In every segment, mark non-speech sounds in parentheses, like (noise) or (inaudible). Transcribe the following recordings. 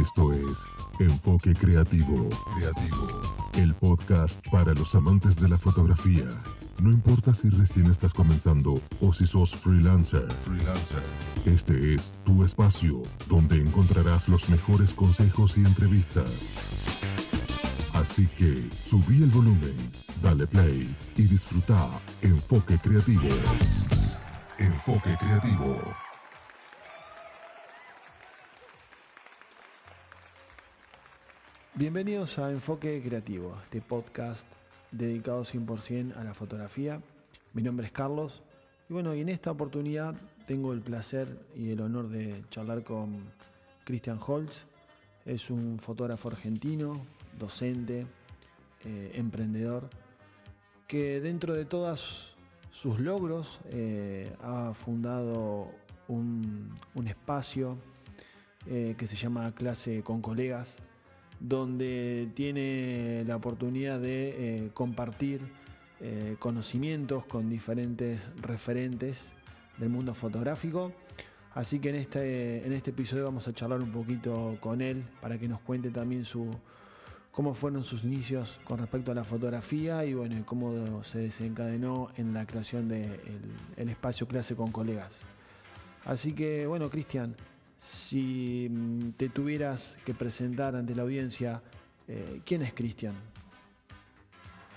Esto es Enfoque Creativo. Creativo. El podcast para los amantes de la fotografía. No importa si recién estás comenzando o si sos freelancer. Freelancer. Este es tu espacio donde encontrarás los mejores consejos y entrevistas. Así que subí el volumen, dale play y disfruta Enfoque Creativo. Enfoque Creativo. Bienvenidos a Enfoque Creativo, este podcast dedicado 100% a la fotografía. Mi nombre es Carlos y bueno, en esta oportunidad tengo el placer y el honor de charlar con Christian Holz. Es un fotógrafo argentino, docente, eh, emprendedor, que dentro de todos sus logros eh, ha fundado un, espacio eh, que se llama Clase con Colegas, donde tiene la oportunidad de eh, compartir eh, conocimientos con diferentes referentes del mundo fotográfico. Así que en este, en este episodio vamos a charlar un poquito con él para que nos cuente también su, cómo fueron sus inicios con respecto a la fotografía y bueno, cómo se desencadenó en la creación del de el espacio clase con colegas. Así que bueno, Cristian, si mm, te tuvieras que presentar ante la audiencia, eh, ¿quién es Cristian?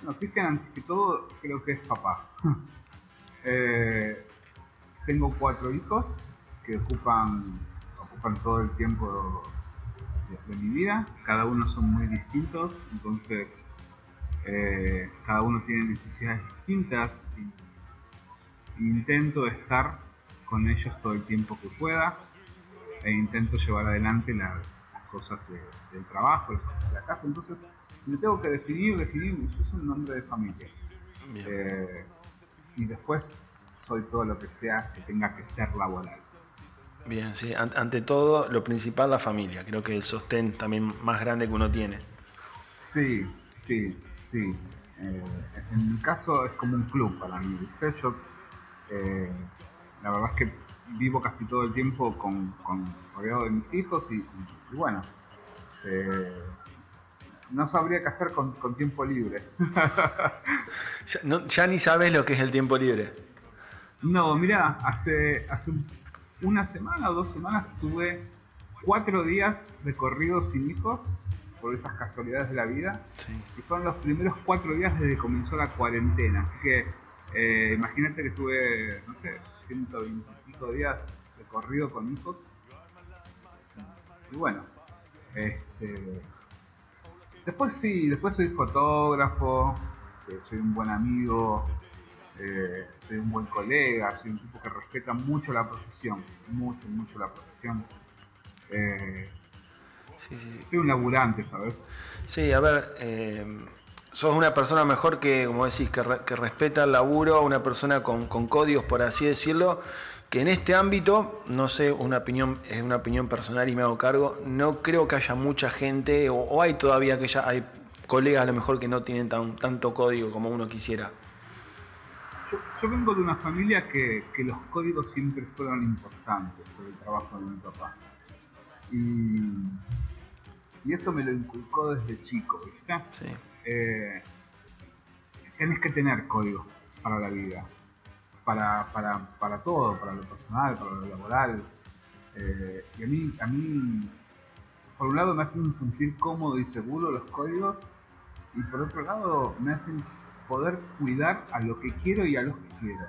No, Cristian, antes que todo, creo que es papá. (laughs) Eh, tengo cuatro hijos que ocupan, ocupan todo el tiempo de, mi vida. Cada uno son muy distintos, entonces eh, cada uno tiene necesidades distintas. Intento estar con ellos todo el tiempo que pueda e intento llevar adelante las cosas del trabajo, las cosas de la casa. Entonces, me tengo que definir, definir, yo soy un hombre de familia. Eh, y después soy todo lo que sea que tenga que ser laboral. Bien, sí, ante todo, lo principal, la familia. Creo que el sostén también más grande que uno tiene. Sí, sí, sí. Eh, en mi caso es como un club para mí. Yo, eh, la verdad es que vivo casi todo el tiempo con, con rodeado de mis hijos y, bueno, eh, no sabría qué hacer con, tiempo libre. (laughs) ya, ni sabes lo que es el tiempo libre. No, mira, hace, hace una semana o dos semanas tuve cuatro días de corrido sin hijos por esas casualidades de la vida. Y fueron los primeros cuatro días desde que comenzó la cuarentena. Así que eh, imagínate que tuve, no sé, 125 días de corrido con hijos. Y bueno, este, después sí, después soy fotógrafo, eh, soy un buen amigo, eh, soy un buen colega, soy un tipo que respeta mucho la profesión, mucho, mucho la profesión. Eh, soy un laburante, ¿sabes? Sí, a ver, sos una persona mejor que, como decís, que, respeta el laburo, una persona con, códigos, por así decirlo, que en este ámbito, no sé, una opinión, es una opinión personal y me hago cargo, no creo que haya mucha gente, o, hay todavía que ya hay colegas a lo mejor que no tienen tan, tanto código como uno quisiera. Yo, vengo de una familia que, los códigos siempre fueron importantes por el trabajo de mi papá. Y, y eso me lo inculcó desde chico, ¿viste? Sí eh, tienes que tener código para la vida, para, para, todo, para lo personal, para lo laboral. Eh, y a mí, a mí, por un lado me hacen sentir cómodo y seguro los códigos, y por otro lado me hacen poder cuidar a lo que quiero y a lo que quiero.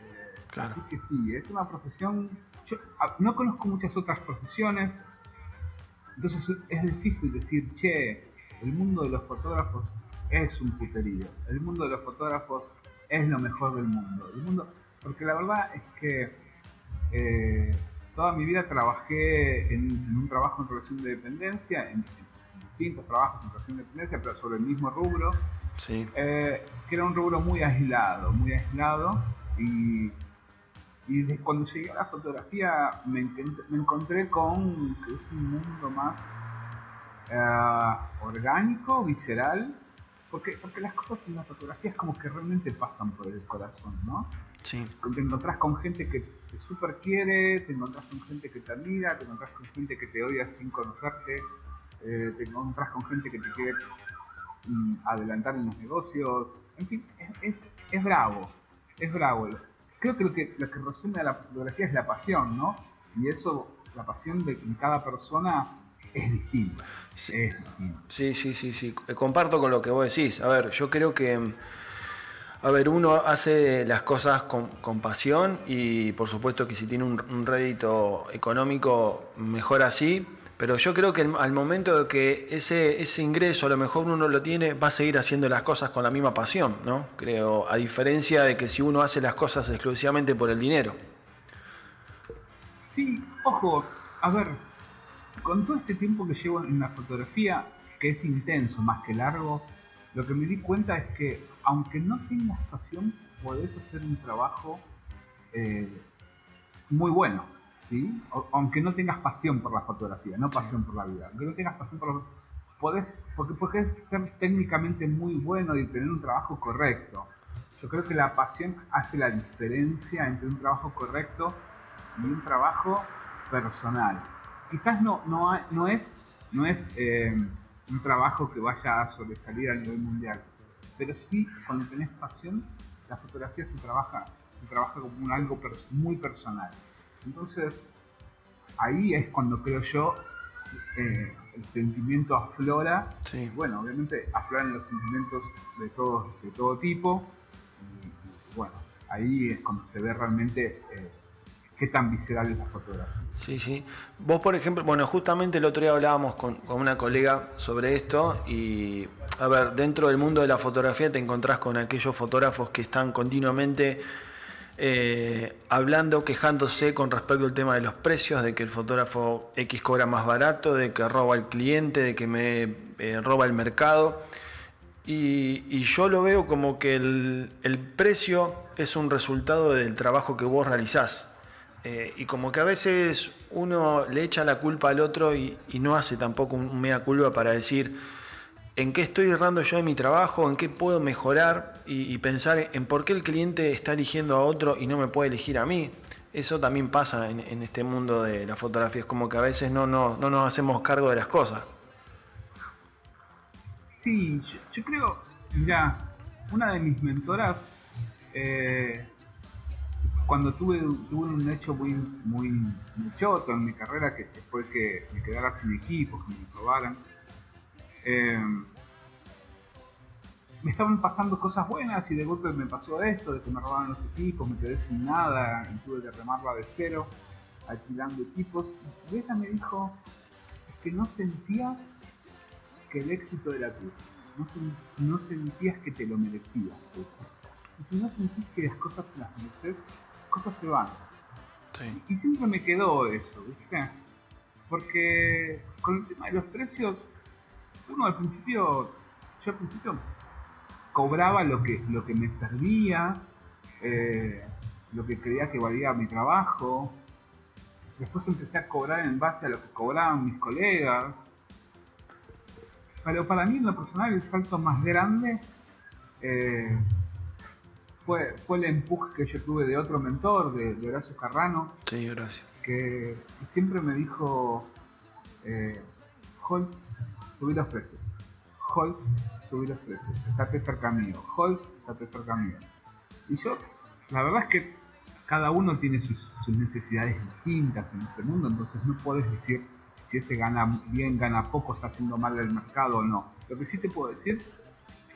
Eh, claro. Así que sí, es una profesión. Yo no conozco muchas otras profesiones, entonces es difícil decir, che, el mundo de los fotógrafos es un puterío. El mundo de los fotógrafos es lo mejor del mundo. El mundo, porque la verdad es que eh, toda mi vida trabajé en, un trabajo en relación de dependencia, en, distintos trabajos en relación de dependencia, pero sobre el mismo rubro. Sí. Eh, que era un rubro muy aislado, muy aislado. Y, y cuando llegué a la fotografía me, me encontré con que es un mundo más eh, orgánico, visceral, porque, porque las cosas en la fotografía es como que realmente pasan por el corazón, ¿no? Sí. Te encontrás con gente que te super quiere, te encontrás con gente que te admira, te encontrás con gente que te odia sin conocerte, eh, te encontrás con gente que te quiere mm, adelantar en los negocios. En fin, es, es, bravo, es bravo. Creo que lo, que lo que resume a la fotografía es la pasión, ¿no? Y eso, la pasión de cada persona es distinta. Sí. sí, sí, sí, sí. Comparto con lo que vos decís. A ver, yo creo que a ver, uno hace las cosas con, pasión y por supuesto que si tiene un, rédito económico, mejor así. Pero yo creo que al momento de que ese, ese ingreso a lo mejor uno lo tiene, va a seguir haciendo las cosas con la misma pasión, ¿no? Creo, a diferencia de que si uno hace las cosas exclusivamente por el dinero. Sí, ojo, a ver, con todo este tiempo que llevo en la fotografía, que es intenso más que largo, lo que me di cuenta es que aunque no tengas pasión, podés hacer un trabajo eh, muy bueno, ¿sí? aunque no tengas pasión por la fotografía, no pasión por la vida, aunque no tengas pasión por la podés, porque puedes ser técnicamente muy bueno y tener un trabajo correcto. Yo creo que la pasión hace la diferencia entre un trabajo correcto y un trabajo personal. Quizás no, no, no es, no es eh, un trabajo que vaya a sobresalir a nivel mundial, pero sí, cuando tenés pasión, la fotografía se trabaja, se trabaja como un algo muy personal. Entonces, ahí es cuando creo yo eh, el sentimiento aflora. Bueno, obviamente afloran los sentimientos de todo, de todo tipo. Y, bueno, ahí es cuando se ve realmente eh, qué tan visceral es la fotografía. Sí, sí. Vos, por ejemplo, bueno, justamente el otro día hablábamos con, una colega sobre esto y, a ver, dentro del mundo de la fotografía te encontrás con aquellos fotógrafos que están continuamente eh, hablando, quejándose con respecto al tema de los precios, de que el fotógrafo X cobra más barato, de que roba al cliente, de que me eh, roba el mercado. Y, yo lo veo como que el, el precio es un resultado del trabajo que vos realizás. Eh, y como que a veces uno le echa la culpa al otro y, no hace tampoco un, mea culpa para decir en qué estoy errando yo en mi trabajo, en qué puedo mejorar y, pensar en por qué el cliente está eligiendo a otro y no me puede elegir a mí. Eso también pasa en, este mundo de la fotografía, es como que a veces no, no, no nos hacemos cargo de las cosas. Sí, yo, creo, ya, una de mis mentoras eh, cuando tuve, tuve un hecho muy, muy, choto en mi carrera, que fue que me quedara sin equipo, que me probaran, eh, me estaban pasando cosas buenas y de golpe me pasó esto, de que me robaban los equipos, me quedé sin nada y tuve que remarla de cero, alquilando equipos. Y ella me dijo que no sentías que el éxito era tuyo, no, sentías que te lo merecías. Y si no sentís que las cosas las mereces, cosas se van. Y siempre me quedó eso, ¿viste? Porque con el tema de los precios, uno al principio, yo al principio cobraba lo que, lo que me servía, eh, lo que creía que valía mi trabajo. Después empecé a cobrar en base a lo que cobraban mis colegas. Pero para mí en lo personal el salto más grande eh, fue, fue el empuje que yo tuve de otro mentor, de, Horacio Carrano. Sí, Horacio. Que siempre me dijo, eh, Holt, subí los precios. Holt, subí los precios. Estate cerca mío. Holt, estate cerca mío. Y yo, la verdad es que cada uno tiene sus, sus necesidades distintas en este mundo, entonces no puedes decir si ese gana bien, gana poco, está haciendo mal el mercado o no. Lo que sí te puedo decir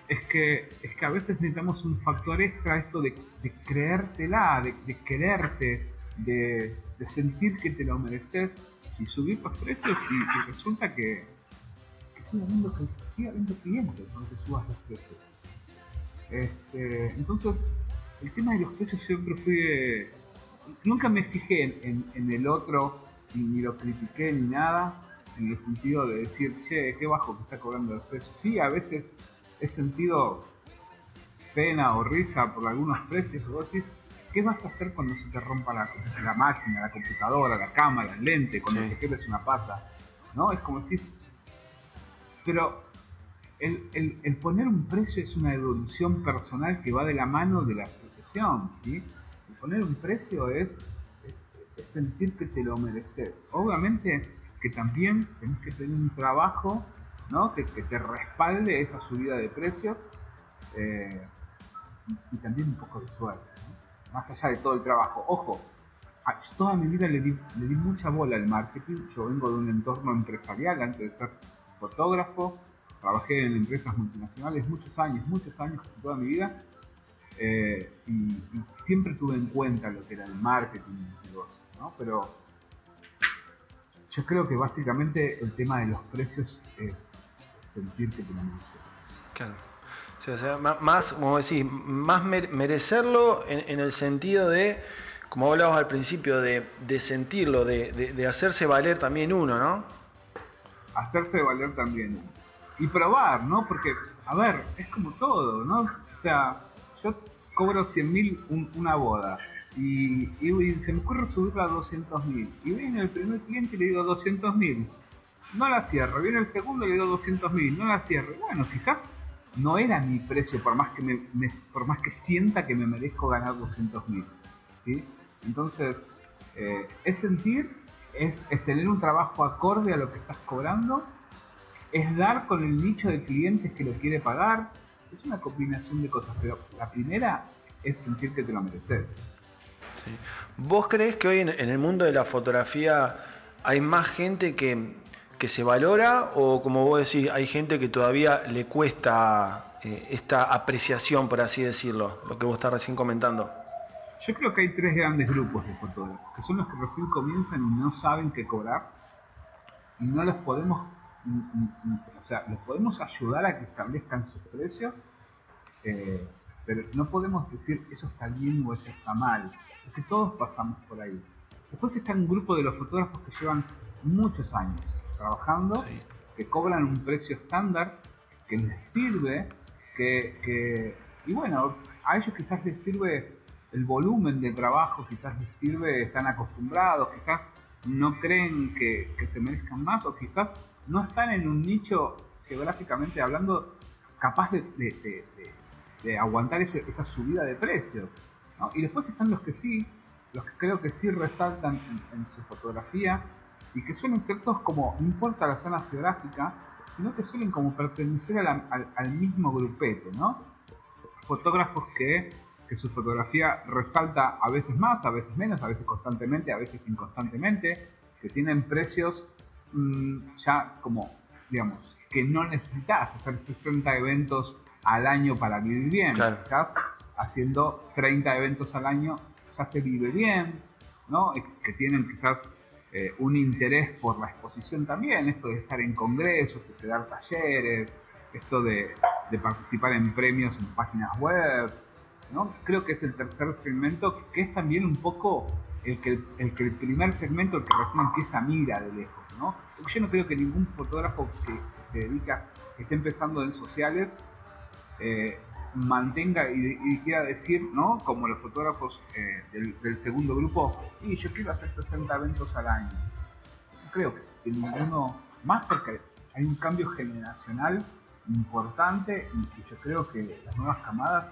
es que, es que a veces necesitamos un factor extra, esto de, creértela, de, quererte, de, sentir que te lo mereces y subir los precios y, resulta que, que sigue habiendo, que sigue habiendo clientes cuando subas los precios. Este, entonces, el tema de los precios siempre fue... Nunca me fijé en, el otro, ni, ni, lo critiqué ni nada, en el sentido de decir, che, qué bajo que está cobrando los precios. Sí, a veces he sentido pena o risa por algunos precios, vos decís, ¿qué vas a hacer cuando se te rompa la, la máquina, la computadora, la cámara, el lente, cuando te quedes una pata? ¿No? Es como decir, pero el, el, poner un precio es una evolución personal que va de la mano de la profesión, ¿sí? poner un precio es, sentir que te lo mereces. Obviamente que también tenés que tener un trabajo ¿no? que, te respalde esa subida de precios eh, y, también un poco de suerte, más allá de todo el trabajo. Ojo, toda mi vida le di, mucha bola al marketing, yo vengo de un entorno empresarial antes de ser fotógrafo, trabajé en empresas multinacionales muchos años, muchos años, toda mi vida, eh, y, siempre tuve en cuenta lo que era el marketing y negocio, ¿no? Pero yo creo que básicamente el tema de los precios es sentir que tenemos Claro. O sea, más, como decís, más merecerlo en, el sentido de, como hablabas al principio, de, sentirlo, de, de, hacerse valer también uno, ¿no? Hacerse valer también uno. Y probar, ¿no? Porque, a ver, es como todo, ¿no? O sea, yo cobro 100 mil una boda y, se me ocurre subirla a 200 mil. Y viene el primer cliente y le digo 200 mil. No la cierro. Viene el segundo y le digo 200 mil. No la cierro. Bueno, quizás no era mi precio, por más que, me, por más que sienta que me merezco ganar 200 mil. ¿sí? Entonces, eh, es sentir, es, es tener un trabajo acorde a lo que estás cobrando, es dar con el nicho de clientes que lo quiere pagar, es una combinación de cosas, pero la primera es sentir que te lo mereces. ¿Vos crees que hoy en, el mundo de la fotografía hay más gente que, que, se valora o como vos decís, hay gente que todavía le cuesta eh, esta apreciación, por así decirlo, lo que vos estás recién comentando? Yo creo que hay tres grandes grupos de fotógrafos, que son los que recién comienzan y no saben qué cobrar y no los podemos o sea, los podemos ayudar a que establezcan sus precios, eh, pero no podemos decir eso está bien o eso está mal, porque todos pasamos por ahí. Después está un grupo de los fotógrafos que llevan muchos años trabajando, que cobran un precio estándar, que les sirve, que, y bueno, a ellos quizás les sirve el volumen de trabajo, quizás les sirve, están acostumbrados, quizás no creen que, que se merezcan más, o quizás no están en un nicho geográficamente hablando capaz de, aguantar esa subida de precios. Y después están los que sí, los que creo que sí resaltan en, su fotografía y que suelen ser todos como, no importa la zona geográfica, sino que suelen como pertenecer al, mismo grupete, ¿no? Fotógrafos que, que su fotografía resalta a veces más, a veces menos, a veces constantemente, a veces inconstantemente, que tienen precios Mm, ya como, digamos, que no necesitas hacer 60 eventos al año para vivir bien. Estás haciendo 30 eventos al año, ya se vive bien, ¿no? Que tienen quizás eh, un interés por la exposición también, esto de estar en congresos, de dar talleres, esto de, participar en premios en páginas web, ¿no? Creo que es el tercer segmento, que es también un poco el que el, que primer segmento, el que recién empieza a mirar de lejos. Yo no creo que ningún fotógrafo que se dedica, que esté empezando en sociales, eh, mantenga y, quiera decir, ¿no? Como los fotógrafos eh, del, segundo grupo, y yo quiero hacer 60 eventos al año. Creo que ninguno, más porque hay un cambio generacional importante y, yo creo que las nuevas camadas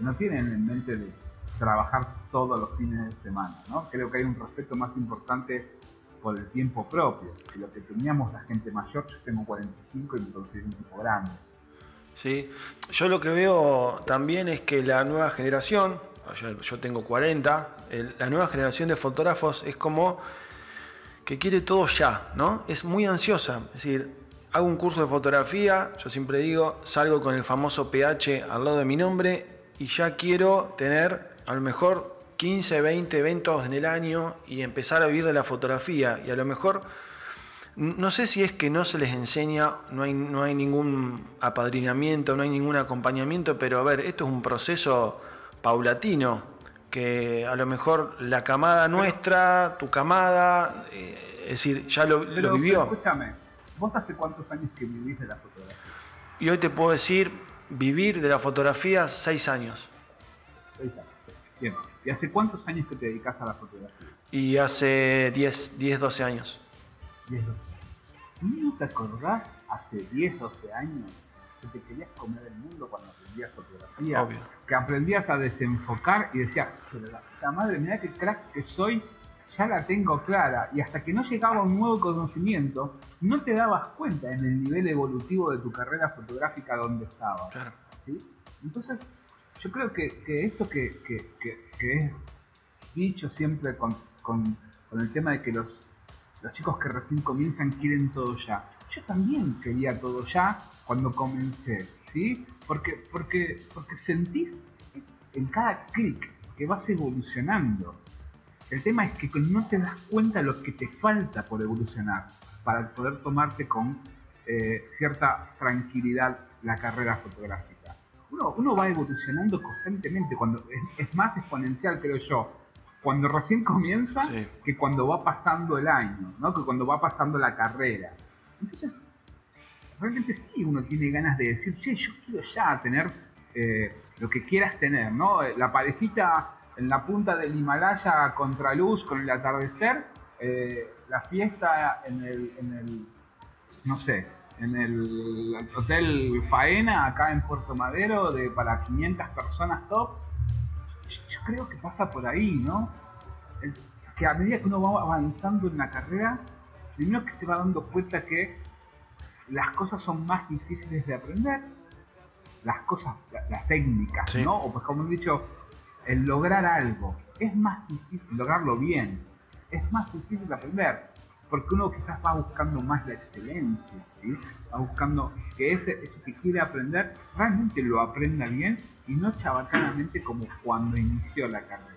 no tienen en mente de trabajar todos los fines de semana, ¿no? Creo que hay un respeto más importante por el tiempo propio. lo que teníamos la gente mayor, yo tengo 45 y me considero un tipo grande. Sí, yo lo que veo también es que la nueva generación, yo, tengo 40, la nueva generación de fotógrafos es como que quiere todo ya, ¿no? Es muy ansiosa. Es decir, hago un curso de fotografía, yo siempre digo, salgo con el famoso PH al lado de mi nombre y ya quiero tener a lo mejor 15, 20 eventos en el año y empezar a vivir de la fotografía. Y a lo mejor, no sé si es que no se les enseña, no hay, no hay ningún apadrinamiento, no hay ningún acompañamiento, pero a ver, esto es un proceso paulatino, que a lo mejor la camada nuestra, tu camada, eh, es decir, ya lo, lo vivió. escúchame, ¿vos hace cuántos años que vivís de la fotografía? Y hoy te puedo decir, vivir de la fotografía, seis años. Seis años. Bien. ¿Y hace cuántos años que te dedicas a la fotografía? Y hace 10, 10 12 años. 10, 12 años. ¿No te acordás hace 10, 12 años que te querías comer el mundo cuando aprendías fotografía, que aprendías a desenfocar y decías, pero la madre, mira qué crack que soy, ya la tengo clara. Y hasta que no llegaba un nuevo conocimiento, no te dabas cuenta en el nivel evolutivo de tu carrera fotográfica donde estabas. Entonces, yo creo que, esto que, que, es dicho siempre con, con, el tema de que los, los chicos que recién comienzan quieren todo ya. Yo también quería todo ya cuando comencé, ¿sí? Porque, porque, porque sentís en cada clic que vas evolucionando. El tema es que no te das cuenta lo que te falta por evolucionar para poder tomarte con eh, cierta tranquilidad la carrera fotográfica uno, va evolucionando constantemente, cuando es, más exponencial, creo yo, cuando recién comienza que cuando va pasando el año, ¿no? que cuando va pasando la carrera. Entonces, realmente sí, uno tiene ganas de decir, che, yo quiero ya tener eh, lo que quieras tener, ¿no? La parejita en la punta del Himalaya contra luz con el atardecer, eh, la fiesta en el, en el, no sé, en el Hotel Faena, acá en Puerto Madero, de para 500 personas top. Creo que pasa por ahí, ¿no? que a medida que uno va avanzando en la carrera, primero que se va dando cuenta que las cosas son más difíciles de aprender, las cosas, las técnicas, ¿no? O pues como he dicho, el lograr algo es más difícil, lograrlo bien, es más difícil de aprender porque uno quizás va buscando más la excelencia, ¿sí? va buscando que ese, eso que quiere aprender realmente lo aprenda bien y no chabacanamente como cuando inició la carrera.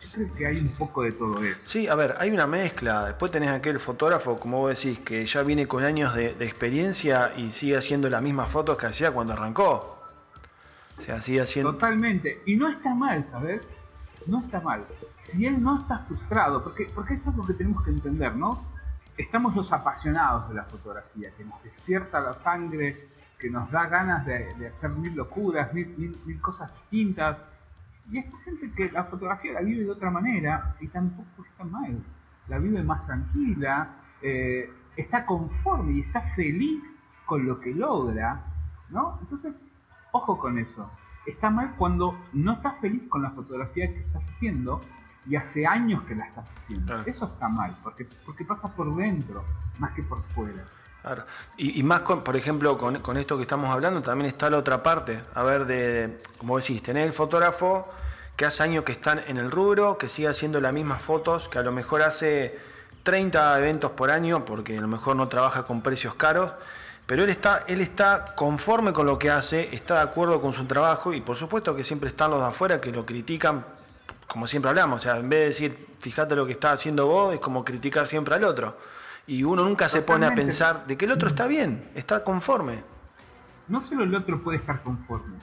Yo creo que hay un poco de todo eso. Sí, a ver, hay una mezcla. Después tenés aquel fotógrafo, como vos decís, que ya viene con años de, experiencia y sigue haciendo las mismas fotos que hacía cuando arrancó. O sea, sigue haciendo... Totalmente. Y no está mal, ¿sabes? No está mal si él no está frustrado, porque, porque eso es lo que tenemos que entender, ¿no? Estamos los apasionados de la fotografía, que nos despierta la sangre, que nos da ganas de, hacer mil locuras, mil, mil, cosas distintas. Y esta gente que la fotografía la vive de otra manera y tampoco está mal. La vive más tranquila, eh, está conforme y está feliz con lo que logra, ¿no? Entonces, ojo con eso. Está mal cuando no estás feliz con la fotografía que estás haciendo y hace años que la estás haciendo. Eso está mal, porque, porque pasa por dentro, más que por fuera. Claro. Y, más, con, por ejemplo, con, esto que estamos hablando, también está la otra parte. A ver, de, como decís, tener el fotógrafo que hace años que están en el rubro, que sigue haciendo las mismas fotos, que a lo mejor hace 30 eventos por año, porque a lo mejor no trabaja con precios caros, pero él está, él está conforme con lo que hace, está de acuerdo con su trabajo y por supuesto que siempre están los de afuera que lo critican como siempre hablamos, o sea, en vez de decir, fíjate lo que está haciendo vos, es como criticar siempre al otro. Y uno nunca se pone a pensar de que el otro está bien, está conforme. No solo el otro puede estar conforme,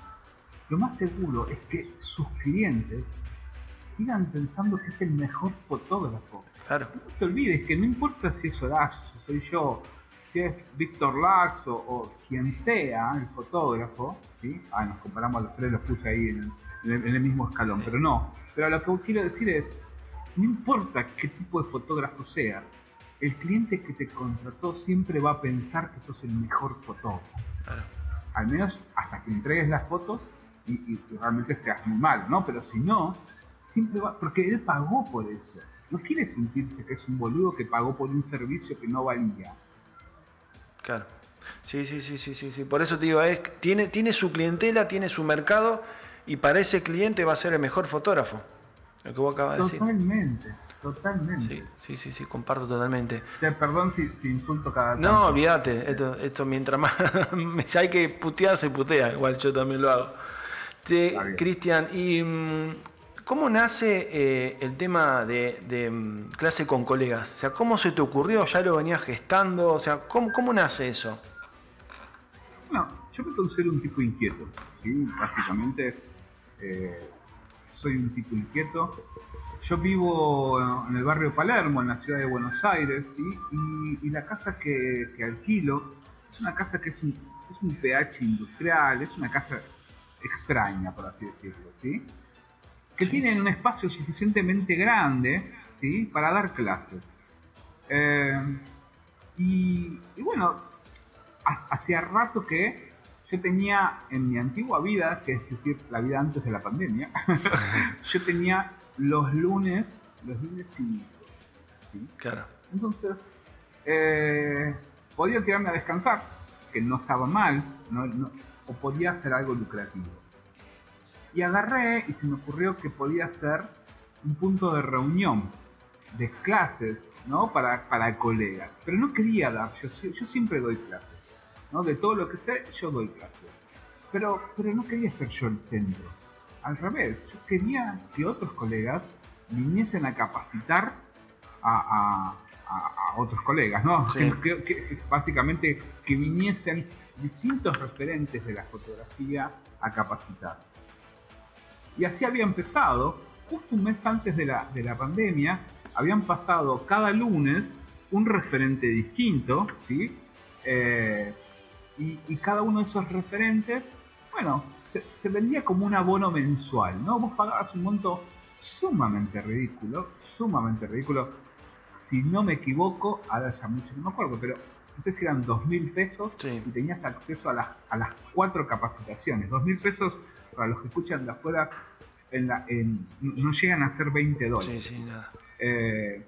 lo más seguro es que sus clientes sigan pensando que es el mejor fotógrafo. Claro. No te olvides que no importa si es Horacio, si soy yo, si es Víctor Lax o, quien sea el fotógrafo, ¿sí? Ah, nos comparamos a los tres, los puse ahí en el, mismo escalón, pero no pero lo que quiero decir es, no importa qué tipo de fotógrafo sea, el cliente que te contrató siempre va a pensar que sos el mejor fotógrafo. Al menos hasta que entregues las fotos y, realmente seas muy mal, ¿no? Pero si no, siempre va, porque él pagó por eso. No quiere sentirse que es un boludo que pagó por un servicio que no valía. Claro. Sí, sí, sí, sí, sí, sí. Por eso te digo, es, tiene, tiene su clientela, tiene su mercado y para ese cliente va a ser el mejor fotógrafo. Lo que vos acabas de decir. Totalmente, totalmente. Sí, sí, sí, sí, comparto totalmente. perdón si, insulto cada tanto. No, olvídate, esto, esto mientras más (laughs) si hay que putear, se putea, igual yo también lo hago. Cristian, ¿y mm, cómo nace eh, el tema de, mm, clase con colegas? O sea, ¿cómo se te ocurrió? ¿Ya lo venías gestando? O sea, ¿cómo, cómo nace eso? Bueno, yo me considero un tipo inquieto, ¿sí? Básicamente eh, soy un tipo inquieto. Yo vivo en el barrio Palermo, en la ciudad de Buenos Aires, y, la casa que, alquilo es una casa que es un, es un pH industrial, es una casa extraña, por así decirlo, ¿sí? que tiene un espacio suficientemente grande ¿sí? para dar clases. Eh, y, y, bueno, hacía rato que yo tenía en mi antigua vida, que es decir, la vida antes de la pandemia, (laughs) yo tenía los lunes, los lunes cívicos. Claro. Entonces, eh, podía quedarme a descansar, que no estaba mal, o podía hacer algo lucrativo. Y agarré y se me ocurrió que podía ser un punto de reunión de clases, ¿no? Para, para colegas. Pero no quería dar, yo, yo siempre doy clases, ¿no? De todo lo que sé, yo doy clases. Pero, pero no quería ser yo el centro. Al revés, yo quería que otros colegas viniesen a capacitar a, otros colegas, ¿no? Que, básicamente que viniesen distintos referentes de la fotografía a capacitar. Y así había empezado, justo un mes antes de la, de la pandemia, habían pasado cada lunes un referente distinto, ¿sí? Eh, y, cada uno de esos referentes, bueno, se, vendía como un abono mensual, ¿no? Vos pagabas un monto sumamente ridículo, sumamente ridículo. Si no me equivoco, ahora ya mucho no me acuerdo, pero si eran dos mil pesos y tenías acceso a las, a las cuatro capacitaciones. Dos mil pesos, para los que escuchan de afuera, en la, no llegan a ser 20 dólares. Sí, sí, nada. Eh,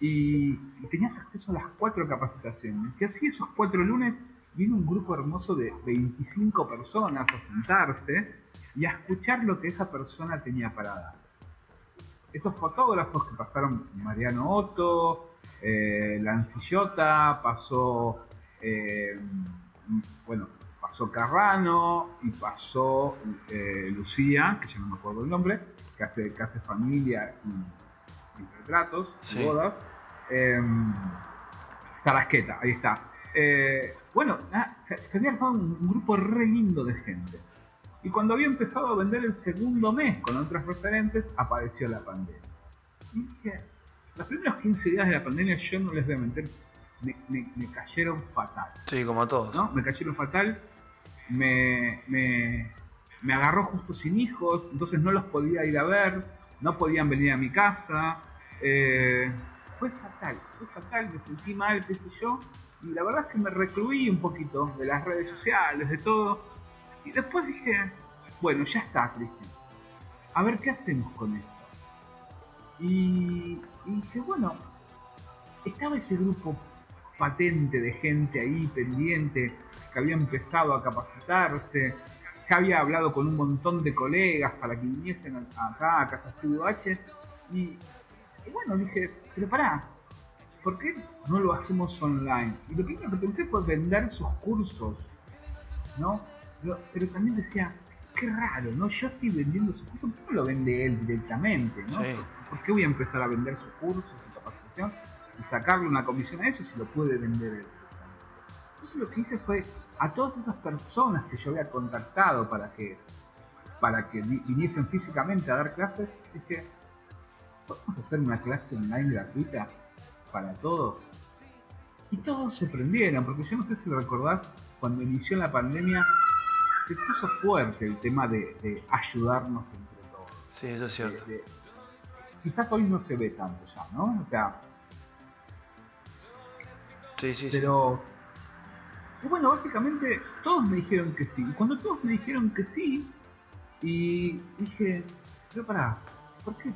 y, tenías acceso a las cuatro capacitaciones. Y así esos cuatro lunes vino un grupo hermoso de 25 personas a sentarse y a escuchar lo que esa persona tenía para dar. Esos fotógrafos que pasaron Mariano Otto, eh, Lancillota, pasó, eh, bueno, pasó Carrano y pasó eh, Lucía, que ya no me acuerdo el nombre, que hace, que hace familia y, retratos, bodas. Eh, ahí está. Eh, bueno, ah, se, había armado un, grupo re lindo de gente. Y cuando había empezado a vender el segundo mes con otros referentes, apareció la pandemia. Y dije, los primeros 15 días de la pandemia, yo no les voy a mentir, me, cayeron fatal. Sí, como a todos. ¿no? Me cayeron fatal. Me, me, me agarró justo sin hijos, entonces no los podía ir a ver, no podían venir a mi casa. Eh, fue fatal, fue fatal, me sentí mal, qué sé yo. Y la verdad es que me recluí un poquito de las redes sociales, de todo. Y después dije, bueno, ya está, Cristian. A ver qué hacemos con esto. Y, dije, bueno, estaba ese grupo patente de gente ahí pendiente que había empezado a capacitarse, que había hablado con un montón de colegas para que viniesen acá a Casa Estudio H. Y, bueno, dije, pero ¿por qué no lo hacemos online? Y lo primero que pensé fue vender sus cursos, ¿no? Pero, también decía, qué raro, ¿no? Yo estoy vendiendo sus cursos, ¿por qué lo vende él directamente, ¿no? ¿Por qué voy a empezar a vender sus cursos, su capacitación y sacarle una comisión a eso si lo puede vender él? Entonces lo que hice fue a todas esas personas que yo había contactado para que para que viniesen físicamente a dar clases, dije, ¿podemos hacer una clase online gratuita? Para todos. Y todos se prendieron, porque yo no sé si recordás, cuando inició la pandemia, se puso fuerte el tema de, ayudarnos entre todos. Sí, eso es cierto. quizás hoy no se ve tanto ya, ¿no? O sea. Sí, sí, pero, sí. bueno, básicamente todos me dijeron que sí. Y cuando todos me dijeron que sí, y dije, pero pará, ¿por qué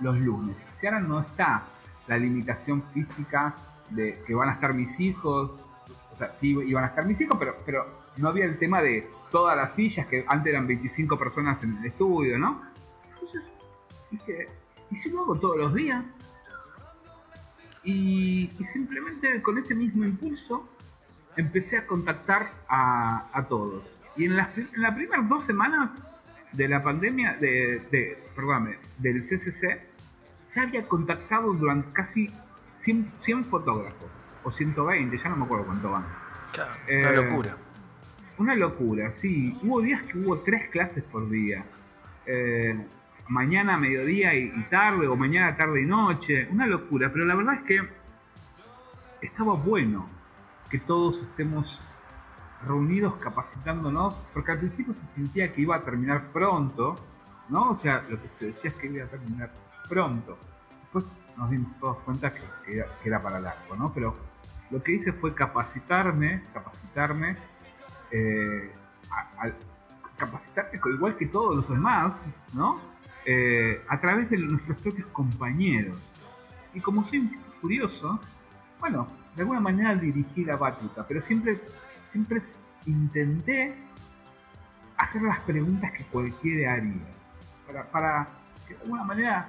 los lunes? Que ahora no está la limitación física de que van a estar mis hijos, o sea, sí iban a estar mis hijos, pero, pero no había el tema de todas las sillas, que antes eran 25 personas en el estudio, ¿no? Entonces dije, ¿y si lo hago todos los días? Y, simplemente con ese mismo impulso empecé a contactar a, todos. Y en las, en las primeras dos semanas de la pandemia, de, de perdóname, del CCC, ya había contactado durante casi 100, fotógrafos, o 120, ya no me acuerdo cuánto van. Claro, una eh, locura. Una locura, sí. Hubo días que hubo tres clases por día. Eh, mañana, mediodía y, tarde, o mañana, tarde y noche. Una locura, pero la verdad es que estaba bueno que todos estemos reunidos capacitándonos, porque al principio se sentía que iba a terminar pronto, ¿no? O sea, lo que se decía es que iba a terminar pronto. Después nos dimos todos cuenta que, era, para largo, ¿no? Pero lo que hice fue capacitarme, capacitarme eh, a, capacitarte igual que todos los demás, ¿no? Eh, a través de nuestros propios compañeros. Y como soy curioso, bueno, de alguna manera dirigí la batuta, pero siempre, siempre intenté hacer las preguntas que cualquiera haría. Para, para de alguna manera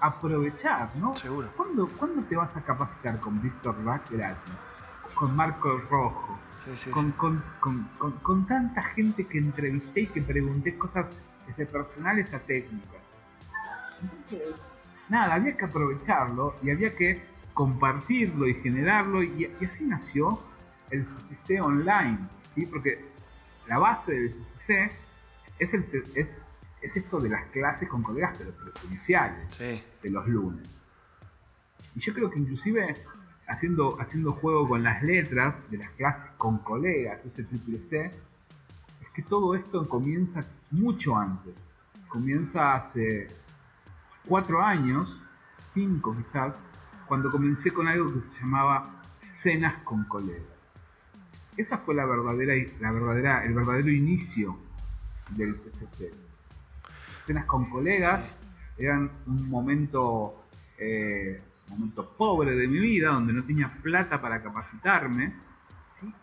aprovechar, ¿no? Seguro. ¿Cuándo, te vas a capacitar con Víctor Bach gratis? Con Marco Rojo, con, Con, tanta gente que entrevisté y que pregunté cosas desde personales a técnicas. Entonces, nada, había que aprovecharlo y había que compartirlo y generarlo y, así nació el CCC online, ¿sí? porque la base del CCC es, el, es, es esto de las clases con colegas pero presenciales de los lunes. Y yo creo que inclusive haciendo, haciendo juego con las letras de las clases con colegas, ese triple C, es que todo esto comienza mucho antes. Comienza hace cuatro años, cinco quizás, cuando comencé con algo que se llamaba cenas con colegas. Esa fue la verdadera, la verdadera, el verdadero inicio del CCC. Cenas con colegas eran un momento eh, momento pobre de mi vida, donde no tenía plata para capacitarme,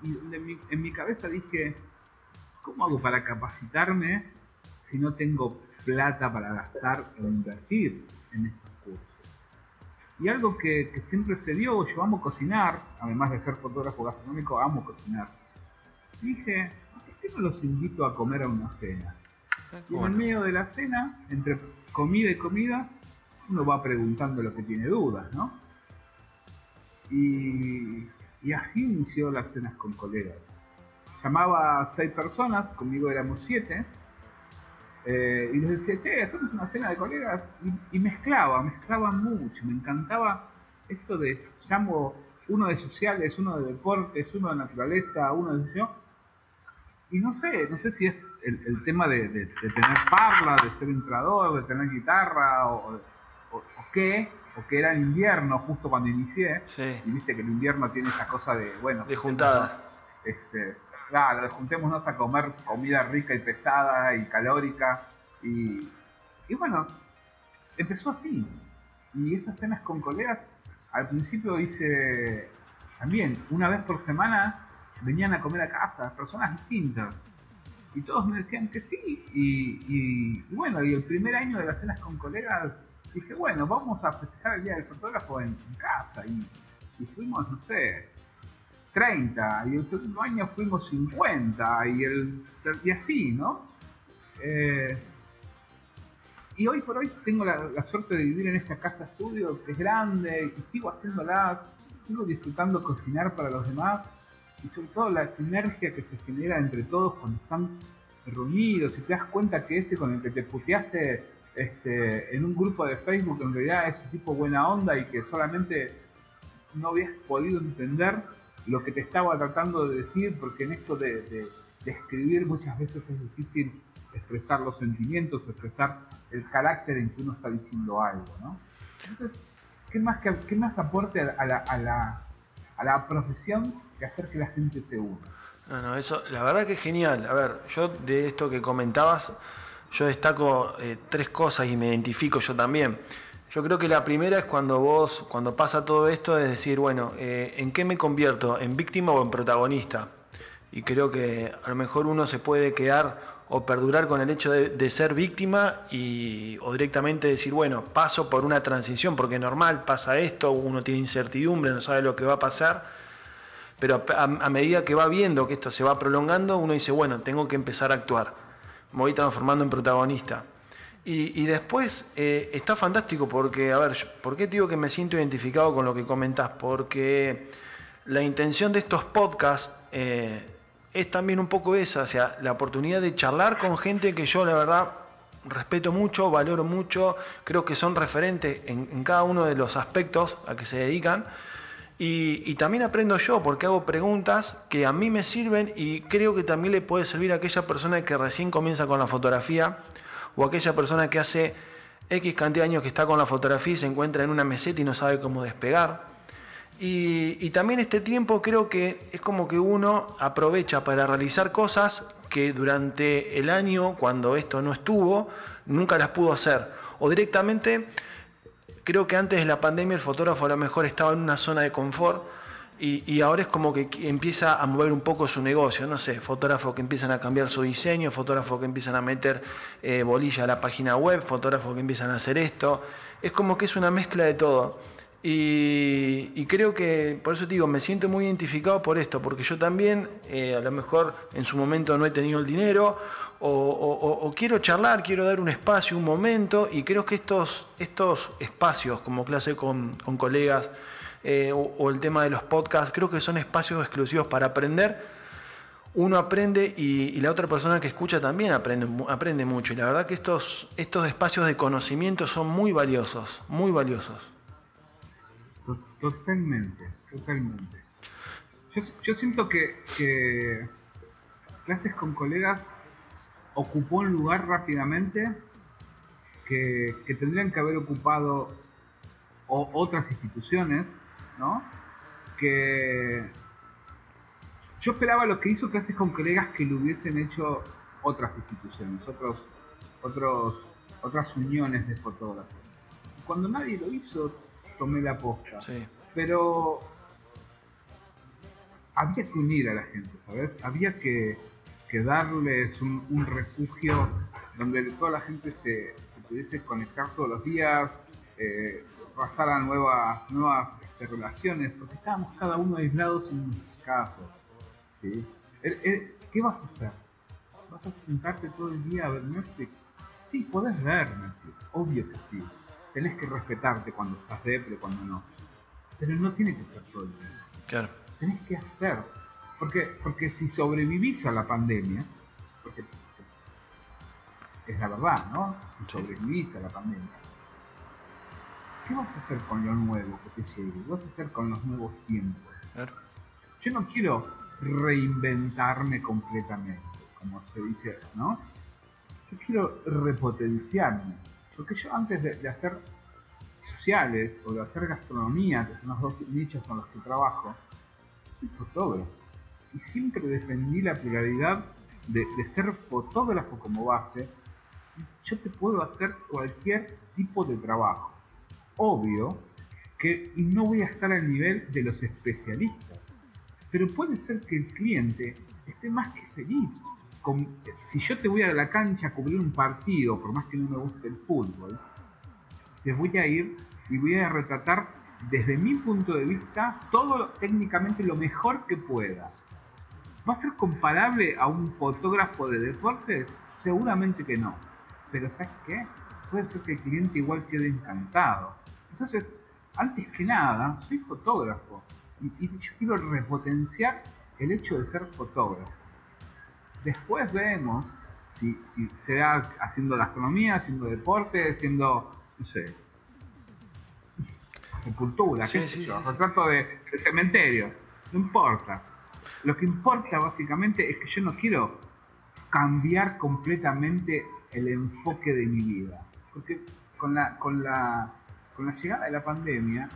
y donde en mi, cabeza dije, ¿cómo hago para capacitarme si no tengo plata para gastar o invertir en estos cursos? Y algo que, siempre se dio, yo amo cocinar, además de ser fotógrafo gastronómico, amo cocinar. Dije, ¿por qué no los invito a comer a una cena? Y en el medio de la cena, entre comida y comida, uno va preguntando lo que tiene dudas, ¿no? Y, así inició las cenas con colegas. Llamaba a seis personas, conmigo éramos siete, eh, y les decía, che, hacemos una cena de colegas, y, mezclaba, mezclaba mucho, me encantaba esto de, llamo uno de sociales, uno de deportes, uno de naturaleza, uno de yo, y no sé, no sé si es el, tema de, tener parla, de ser entrador, de tener guitarra, o, o, qué, o que era invierno justo cuando inicié, y viste que el invierno tiene esa cosa de, bueno... De juntada. Este, claro, juntémonos a comer comida rica y pesada y calórica, y, y bueno, empezó así. Y esas cenas con colegas, al principio hice también, una vez por semana, venían a comer a casa, personas distintas. Y todos me decían que sí. Y, bueno, y el primer año de las cenas con colegas dije, bueno, vamos a festejar el Día del Fotógrafo en, casa. Y, fuimos, no sé, 30. Y el segundo año fuimos 50. Y, el, y así, ¿no? Eh, y hoy por hoy tengo la, suerte de vivir en esta casa estudio que es grande y sigo haciéndola, sigo disfrutando cocinar para los demás y sobre todo la sinergia que se genera entre todos cuando están reunidos y te das cuenta que ese con el que te puteaste este, en un grupo de Facebook en realidad es un tipo buena onda y que solamente no habías podido entender lo que te estaba tratando de decir, porque en esto de, escribir muchas veces es difícil expresar los sentimientos, expresar el carácter en que uno está diciendo algo, ¿no? Entonces, ¿qué más, qué más aporte a la, a, la, a la profesión que hacer que la gente se una? No, no, eso, la verdad que es genial. A ver, yo de esto que comentabas, yo destaco eh, tres cosas y me identifico yo también. Yo creo que la primera es cuando vos, cuando pasa todo esto, es decir, bueno, eh, ¿en qué me convierto? ¿En víctima o en protagonista? Y creo que a lo mejor uno se puede quedar o perdurar con el hecho de, ser víctima y, o directamente decir, bueno, paso por una transición, porque normal pasa esto, uno tiene incertidumbre, no sabe lo que va a pasar, pero a medida que va viendo que esto se va prolongando, uno dice, bueno, tengo que empezar a actuar me voy transformando en protagonista. Y, después eh, está fantástico porque, a ver, ¿por qué digo que me siento identificado con lo que comentás? Porque la intención de estos podcasts eh, es también un poco esa, o sea, la oportunidad de charlar con gente que yo, la verdad, respeto mucho, valoro mucho, creo que son referentes en, en cada uno de los aspectos a que se dedican. Y, también aprendo yo porque hago preguntas que a mí me sirven y creo que también le puede servir a aquella persona que recién comienza con la fotografía o aquella persona que hace X cantidad de años que está con la fotografía y se encuentra en una meseta y no sabe cómo despegar. Y, también este tiempo creo que es como que uno aprovecha para realizar cosas que durante el año, cuando esto no estuvo, nunca las pudo hacer. O directamente, creo que antes de la pandemia el fotógrafo a lo mejor estaba en una zona de confort y, ahora es como que empieza a mover un poco su negocio, no sé, fotógrafos que empiezan a cambiar su diseño, fotógrafos que empiezan a meter eh, bolilla a la página web, fotógrafos que empiezan a hacer esto. Es como que es una mezcla de todo. Y, creo que, por eso te digo, me siento muy identificado por esto, porque yo también, eh, a lo mejor en su momento no he tenido el dinero, o, quiero charlar, quiero dar un espacio, un momento, y creo que estos, estos espacios, como clase con, colegas, eh, o, el tema de los podcasts, creo que son espacios exclusivos para aprender. Uno aprende y, la otra persona que escucha también aprende, aprende mucho. Y la verdad que estos, estos espacios de conocimiento son muy valiosos, muy valiosos. Totalmente, totalmente. Yo, siento que, clases con colegas ocupó un lugar rápidamente que, tendrían que haber ocupado otras instituciones ¿no? Que yo esperaba lo que hizo Clases con colegas que lo hubiesen hecho otras instituciones, otros, otros, otras uniones de fotógrafos. Cuando nadie lo hizo, tomé la posta. Pero había que unir a la gente, ¿sabes? Había que, darles un, refugio donde toda la gente se, pudiese conectar todos los días, eh, pasar nuevas, nuevas de relaciones, porque estábamos cada uno aislados en nuestros casos. ¿sí? ¿Qué vas a hacer? ¿Vas a sentarte todo el día a ver Netflix? Sí, podés ver Netflix, obvio que sí. Tenés que respetarte cuando estás depre, cuando no. Pero no tiene que ser todo el día. Claro. Tenés que hacer. Porque, porque si sobrevivís a la pandemia, porque es la verdad, ¿no? Si sobrevivís a la pandemia, ¿qué vas a hacer con lo nuevo que te llegue? ¿Qué vas a hacer con los nuevos tiempos? Yo no quiero reinventarme completamente, como se dice, ¿no? Yo quiero repotenciarme. Porque yo antes de, hacer sociales o de hacer gastronomía, que son los dos nichos con los que trabajo, soy fotógrafo. Y siempre defendí la pluralidad de, de ser fotógrafo como base. Yo te puedo hacer cualquier tipo de trabajo obvio que no voy a estar al nivel de los especialistas, pero puede ser que el cliente esté más que feliz. si yo te voy a la cancha a cubrir un partido, por más que no me guste el fútbol, te voy a ir y voy a retratar desde mi punto de vista todo técnicamente lo mejor que pueda. ¿Va a ser comparable a un fotógrafo de deportes? Seguramente que no. Pero ¿sabes qué? Puede ser que el cliente igual quede encantado. Entonces, antes que nada, soy fotógrafo y, yo quiero repotenciar el hecho de ser fotógrafo. Después vemos si, si será haciendo la astronomía, haciendo deporte, haciendo, no sé, sepultura, qué sé yo, retrato de, cementerio, no importa. Lo que importa básicamente es que yo no quiero cambiar completamente el enfoque de mi vida. Porque con la, con la con la llegada de la pandemia,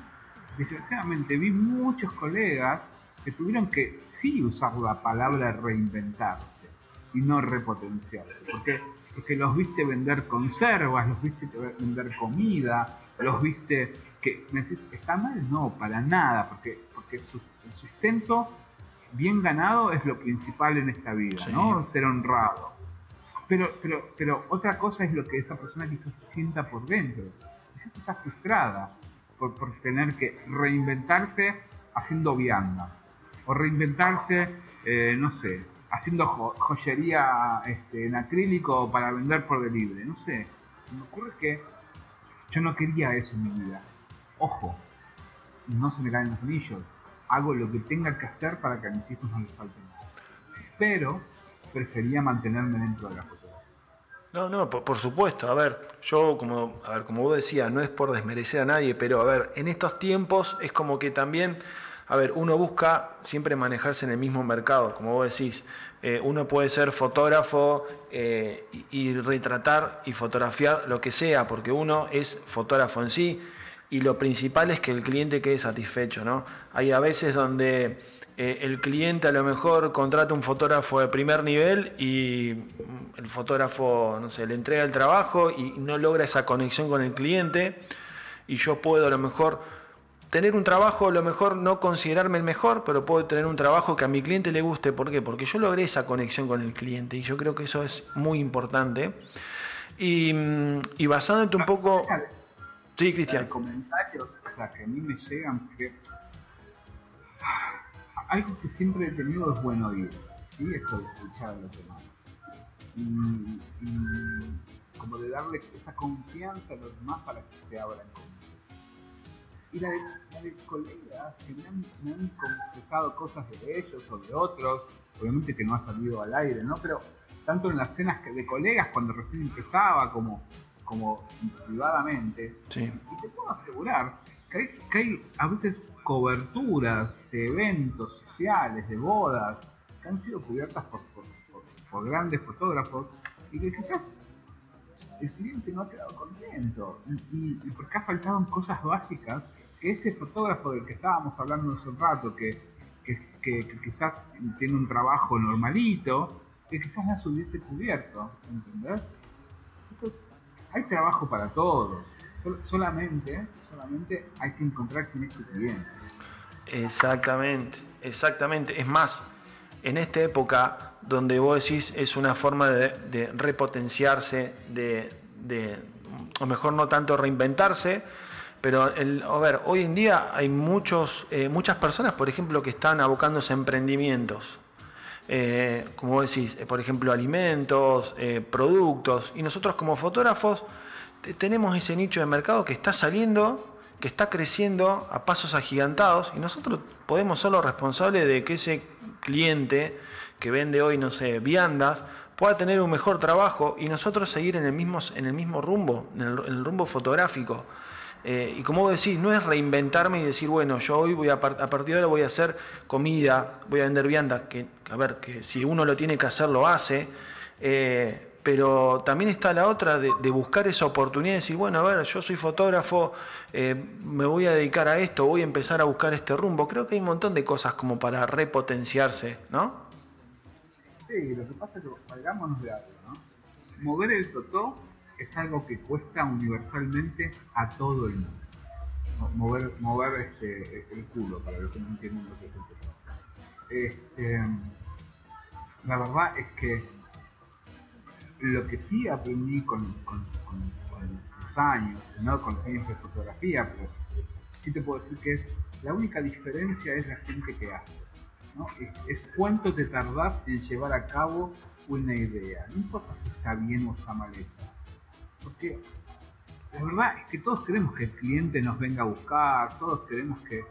desgraciadamente vi muchos colegas que tuvieron que sí usar la palabra reinventarse y no repotenciarse. Porque, porque los viste vender conservas, los viste vender comida, los viste que está mal, no, para nada, porque, porque el sustento bien ganado es lo principal en esta vida, ¿no? Ser honrado. Pero, pero, pero otra cosa es lo que esa persona quizás sienta por dentro está frustrada por, tener que reinventarse haciendo vianda. O reinventarse, eh, no sé, haciendo joyería este, en acrílico para vender por delivery. No sé. Me ocurre que yo no quería eso en mi vida. Ojo, no se me caen los anillos. Hago lo que tenga que hacer para que a mis hijos no les falte nada. Pero prefería mantenerme dentro de la foto. No, no, por, supuesto. A ver, yo como, a ver, como vos decías, no es por desmerecer a nadie, pero a ver, en estos tiempos es como que también, a ver, uno busca siempre manejarse en el mismo mercado, como vos decís. Eh, uno puede ser fotógrafo eh, y, retratar y fotografiar lo que sea, porque uno es fotógrafo en sí. Y lo principal es que el cliente quede satisfecho, ¿no? Hay a veces donde eh, el cliente a lo mejor contrata un fotógrafo de primer nivel y mm, el fotógrafo, no sé, le entrega el trabajo y no logra esa conexión con el cliente y yo puedo a lo mejor tener un trabajo, a lo mejor no considerarme el mejor, pero puedo tener un trabajo que a mi cliente le guste. ¿Por qué? Porque yo logré esa conexión con el cliente y yo creo que eso es muy importante. Y, mm, y basándote un poco... Sí, Cristian. comentarios que a mí me llegan, porque algo que siempre he tenido es buen oído, ¿sí? Esto de escuchar a los demás. Y, como de darle esa confianza a los demás para que se abran conmigo. Y la de, colegas que me han, me han confesado cosas de ellos o de otros, obviamente que no ha salido al aire, ¿no? Pero tanto en las cenas de colegas cuando recién empezaba como como privadamente. Y te puedo asegurar que hay, a veces coberturas de eventos sociales, de bodas, que han sido cubiertas por, por, grandes fotógrafos y que quizás el cliente no ha quedado contento y, porque ha faltado cosas básicas que ese fotógrafo del que estábamos hablando hace un rato, que, que, quizás tiene un trabajo normalito, que quizás no se hubiese cubierto, ¿entendés? Hay trabajo para todos. solamente, solamente hay que encontrar quién es tu cliente. Exactamente, exactamente. Es más, en esta época donde vos decís es una forma de, repotenciarse, de, o mejor no tanto reinventarse, pero el, a ver, hoy en día hay muchos, eh, muchas personas, por ejemplo, que están abocándose a emprendimientos. Eh, como decís, eh, por ejemplo, alimentos, eh, productos, y nosotros como fotógrafos tenemos ese nicho de mercado que está saliendo, que está creciendo a pasos agigantados, y nosotros podemos ser los responsables de que ese cliente que vende hoy, no sé, viandas, pueda tener un mejor trabajo y nosotros seguir en el mismo, en el mismo rumbo, en el rumbo fotográfico. Eh, y como vos decís, no es reinventarme y decir, bueno, yo hoy voy a, partir de ahora voy a hacer comida, voy a vender vianda, que a ver, que si uno lo tiene que hacer, lo hace. Eh, pero también está la otra de, buscar esa oportunidad de decir, bueno, a ver, yo soy fotógrafo, eh, me voy a dedicar a esto, voy a empezar a buscar este rumbo. Creo que hay un montón de cosas como para repotenciarse, ¿no? Sí, lo que pasa es que salgámonos de algo, ¿no? Mover el totó es algo que cuesta universalmente a todo el mundo. Mover, mover este, el culo, para los que no entienden lo que es el este, La verdad es que lo que sí aprendí con, los años, ¿no? con los años de fotografía, pero sí te puedo decir que es la única diferencia es la gente que hace. ¿no? Es, cuánto te tardás en llevar a cabo una idea. No importa si está bien o está mal hecha porque la verdad es que todos queremos que el cliente nos venga a buscar, todos queremos que,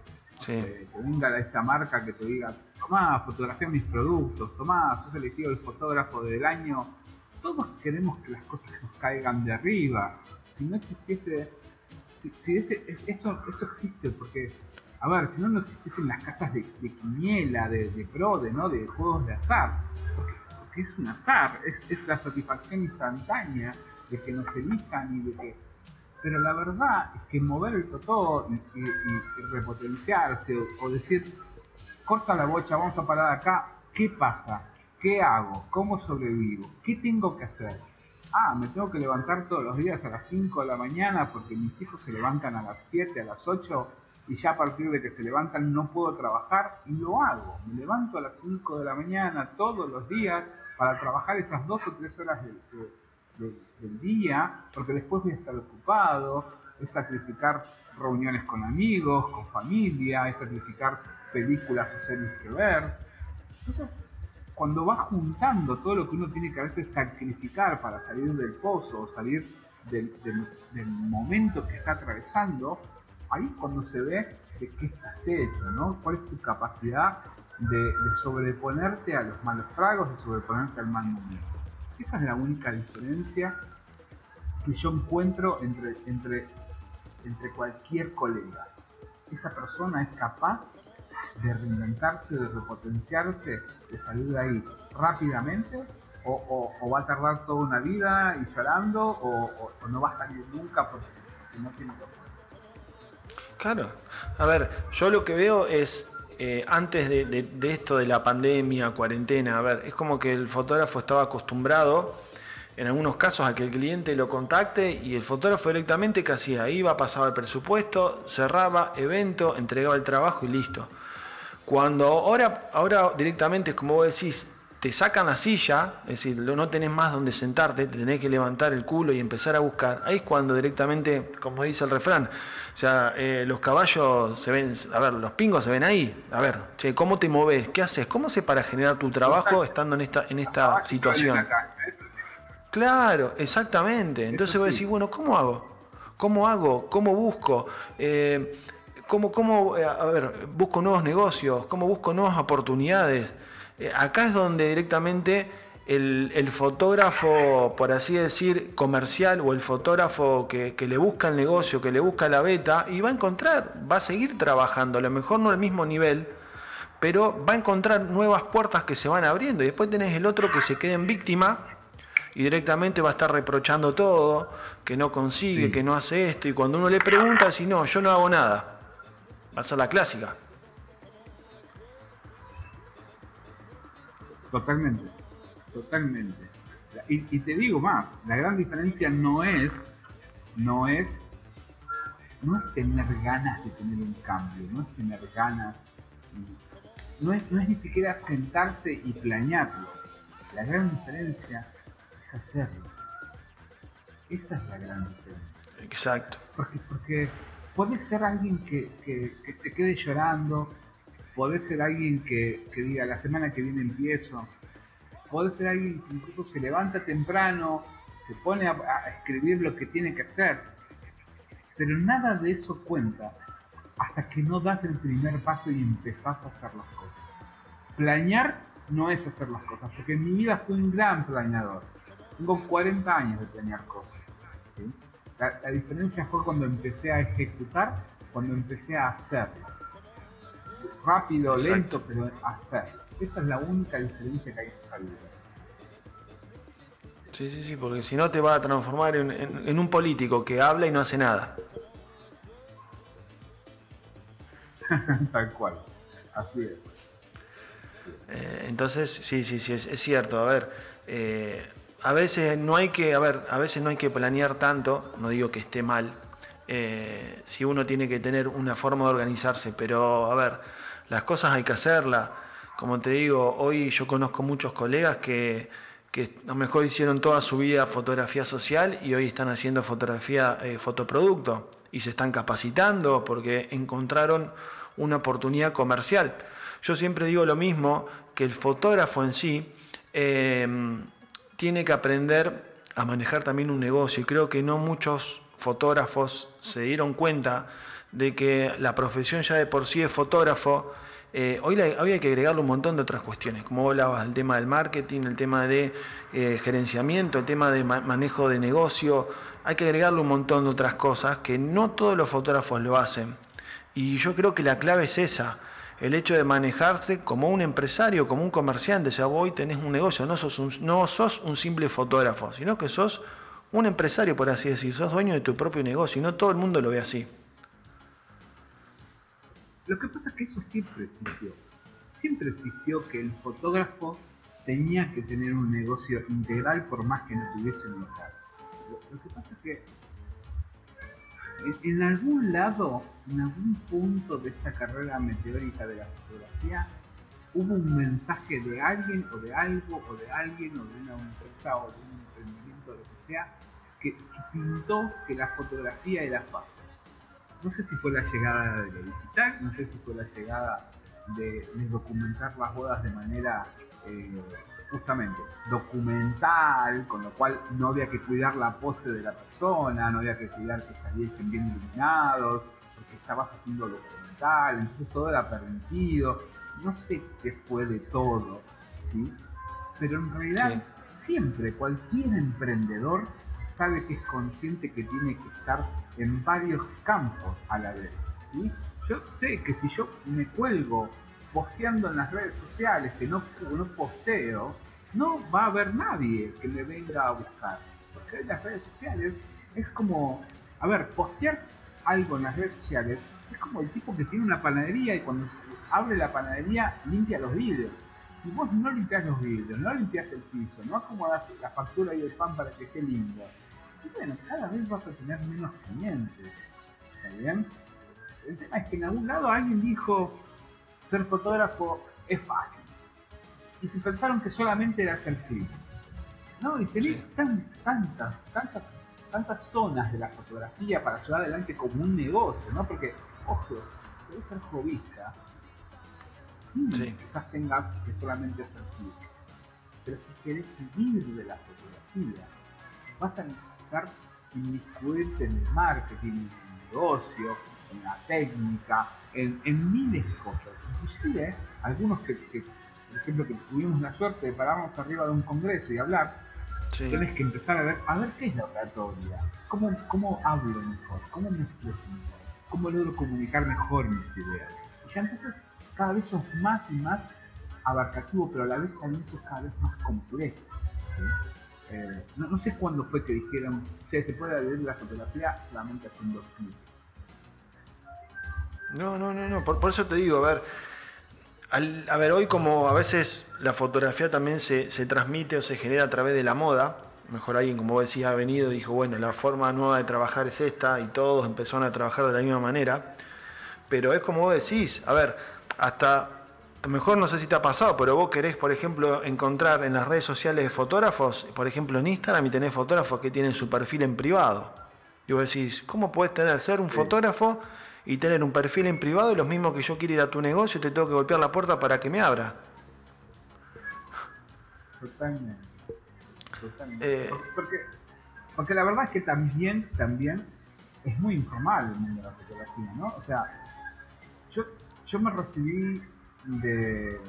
eh, venga esta marca que te diga, tomá, fotografía mis productos, tomá, sos elegido el fotógrafo del año. Todos queremos que las cosas nos caigan de arriba. Si no existiese, si, ese, esto, esto existe porque a ver, si no, no existiesen las casas de, de quiniela, de, de de, ¿no? de juegos de azar. Porque, es un azar, es, es, la satisfacción instantánea de que nos elijan y de que... Pero la verdad es que mover el totó y, repotenciarse o, decir, corta la bocha, vamos a parar acá, ¿qué pasa? ¿Qué hago? ¿Cómo sobrevivo? ¿Qué tengo que hacer? Ah, me tengo que levantar todos los días a las 5 de la mañana porque mis hijos se levantan a las 7, a las 8 y ya a partir de que se levantan no puedo trabajar y lo hago. Me levanto a las 5 de la mañana todos los días para trabajar esas 2 o 3 horas de, del día, porque después voy a estar ocupado, es sacrificar reuniones con amigos, con familia, es sacrificar películas o series que ver. Entonces, cuando vas juntando todo lo que uno tiene que a veces sacrificar para salir del pozo o salir del, momento que está atravesando, ahí es cuando se ve de qué estás hecho, ¿no? ¿Cuál es tu capacidad de, de sobreponerte a los malos tragos, de sobreponerte al mal momento? Esa es la única diferencia que yo encuentro entre, entre, entre cualquier colega. Esa persona es capaz de reinventarse, de repotenciarse, de salir de ahí rápidamente o, va a tardar toda una vida y llorando o, no va a salir nunca porque no tiene Claro. A ver, yo lo que veo es, eh, antes de, esto de la pandemia, cuarentena, a ver, es como que el fotógrafo estaba acostumbrado, en algunos casos, a que el cliente lo contacte y el fotógrafo directamente que hacía, iba, pasaba el presupuesto, cerraba evento, entregaba el trabajo y listo. Cuando ahora, ahora directamente, como vos decís, te sacan la silla, es decir, no tenés más donde sentarte, te tenés que levantar el culo y empezar a buscar. Ahí es cuando directamente, como dice el refrán, o sea, eh, los caballos se ven, a ver, los pingos se ven ahí. A ver, che, ¿cómo te moves? ¿Qué haces? ¿Cómo haces para generar tu trabajo estando en esta, en esta situación? Claro, exactamente. Entonces vos decís, bueno, ¿cómo hago? ¿Cómo hago? ¿Cómo busco? Eh, ¿Cómo, cómo, eh, a ver, busco nuevos negocios? ¿Cómo busco nuevas oportunidades? Eh, acá es donde directamente el, fotógrafo, por así decir, comercial o el fotógrafo que, le busca el negocio, que le busca la beta, y va a encontrar, va a seguir trabajando, a lo mejor no al mismo nivel, pero va a encontrar nuevas puertas que se van abriendo. Y después tenés el otro que se queda en víctima y directamente va a estar reprochando todo, que no consigue, que no hace esto, y cuando uno le pregunta, si no, yo no hago nada, va a ser la clásica. Totalmente, totalmente. Y, te digo más, la gran diferencia no es, no es, no es tener ganas de tener un cambio, no es tener ganas, no es, no es ni siquiera sentarse y planearlo. La gran diferencia es hacerlo. Esa es la gran diferencia. Exacto. Porque, porque puede ser alguien que, que, que te quede llorando, podés ser alguien que, diga la semana que viene empiezo, podés ser alguien que incluso se levanta temprano, se pone a, escribir lo que tiene que hacer, pero nada de eso cuenta hasta que no das el primer paso y empezás a hacer las cosas. Planear no es hacer las cosas, porque en mi vida fui un gran planeador. Tengo 40 años de planear cosas. La, la diferencia fue cuando empecé a ejecutar, cuando empecé a hacerlo rápido, lento, pero hacer. Esa es la única diferencia que hay en esta vida. Sí, sí, sí, porque si no te va a transformar en, un político que habla y no hace nada. (laughs) Tal cual, así es. Eh, entonces, sí, sí, sí, es, cierto. A ver, eh, a veces no hay que, a ver, a veces no hay que planear tanto, no digo que esté mal, eh, si uno tiene que tener una forma de organizarse, pero a ver, las cosas hay que hacerlas. Como te digo, hoy yo conozco muchos colegas que, que a lo mejor hicieron toda su vida fotografía social y hoy están haciendo fotografía eh, fotoproducto y se están capacitando porque encontraron una oportunidad comercial. Yo siempre digo lo mismo, que el fotógrafo en sí em, tiene que aprender a manejar también un negocio y creo que no muchos fotógrafos se dieron cuenta de que la profesión ya de por sí es fotógrafo, eh, hoy, hay que agregarle un montón de otras cuestiones, como hablabas, el tema del marketing, el tema de eh, gerenciamiento, el tema de manejo de negocio, hay que agregarle un montón de otras cosas que no todos los fotógrafos lo hacen. Y yo creo que la clave es esa, el hecho de manejarse como un empresario, como un comerciante, o sea, vos hoy tenés un negocio, no sos no sos un simple fotógrafo, sino que sos un empresario, por así decir, sos dueño de tu propio negocio y no todo el mundo lo ve así. Lo que pasa es que eso siempre existió. Siempre existió que el fotógrafo tenía que tener un negocio integral por más que no tuviese un local. Lo, que pasa es que en, algún lado, en algún punto de esta carrera meteórica de la fotografía, hubo un mensaje de alguien o de algo o de alguien o de una empresa o de un que, pintó que la fotografía era fácil no sé si fue la llegada de lo digital, no sé si fue la llegada de, documentar las bodas de manera eh, justamente documental, con lo cual no había que cuidar la pose de la persona, no había que cuidar que saliesen bien iluminados, porque estabas haciendo documental, entonces todo era permitido, no sé qué fue de todo, ¿sí? pero en realidad siempre cualquier emprendedor sabe que es consciente que tiene que estar en varios campos a la vez. Yo sé que si yo me cuelgo posteando en las redes sociales que no, posteo, no va a haber nadie que me venga a buscar. Porque en las redes sociales es como, a ver, postear algo en las redes sociales Es como el tipo que tiene una panadería y cuando abre la panadería limpia los vidrios. Si vos no limpias los vidrios, no limpias el piso, no acomodas la factura y el pan para que esté lindo, y bueno, cada vez vas a tener menos clientes. ¿Está bien? El tema es que en algún lado alguien dijo, ser fotógrafo es fácil. Y se pensaron que solamente era hacer clic. No, y tenés tantas, tantas, tantas zonas de la fotografía para llevar adelante como un negocio, ¿no? Porque, ojo, debe ser jovista. Sí. Quizás tengas que solamente clic. Pero si querés vivir de la fotografía, vas a necesitar inmiscuirte en el marketing, en el negocio, en la técnica, en, en miles de cosas. Inclusive, algunos que, por ejemplo, que tuvimos la suerte de pararnos arriba de un congreso y hablar, tienes que empezar a ver, a ver qué es la oratoria, cómo, cómo hablo mejor, cómo me expreso mejor, cómo logro comunicar mejor mis ideas. Y ya entonces cada vez sos más y más abarcativo, pero a la vez también sos cada vez más complejo. Eh, no, sé cuándo fue que dijeron, se puede ver la fotografía solamente haciendo clics. No, no, no, no, por, eso te digo, a ver, a ver, hoy como a veces la fotografía también se, transmite o se genera a través de la moda, mejor alguien como vos decías ha venido y dijo, bueno, la forma nueva de trabajar es esta y todos empezaron a trabajar de la misma manera, pero es como vos decís, a ver, hasta, a lo mejor no sé si te ha pasado, pero vos querés, por ejemplo, encontrar en las redes sociales de fotógrafos, por ejemplo en Instagram y tenés fotógrafos que tienen su perfil en privado. Y vos decís, ¿cómo puedes tener, ser un fotógrafo y tener un perfil en privado y lo mismo que yo quiero ir a tu negocio y te tengo que golpear la puerta para que me abra. Totalmente. Eh, porque, porque la verdad es que también, también es muy informal el mundo de la fotografía, ¿no? O sea, yo, yo me recibí de,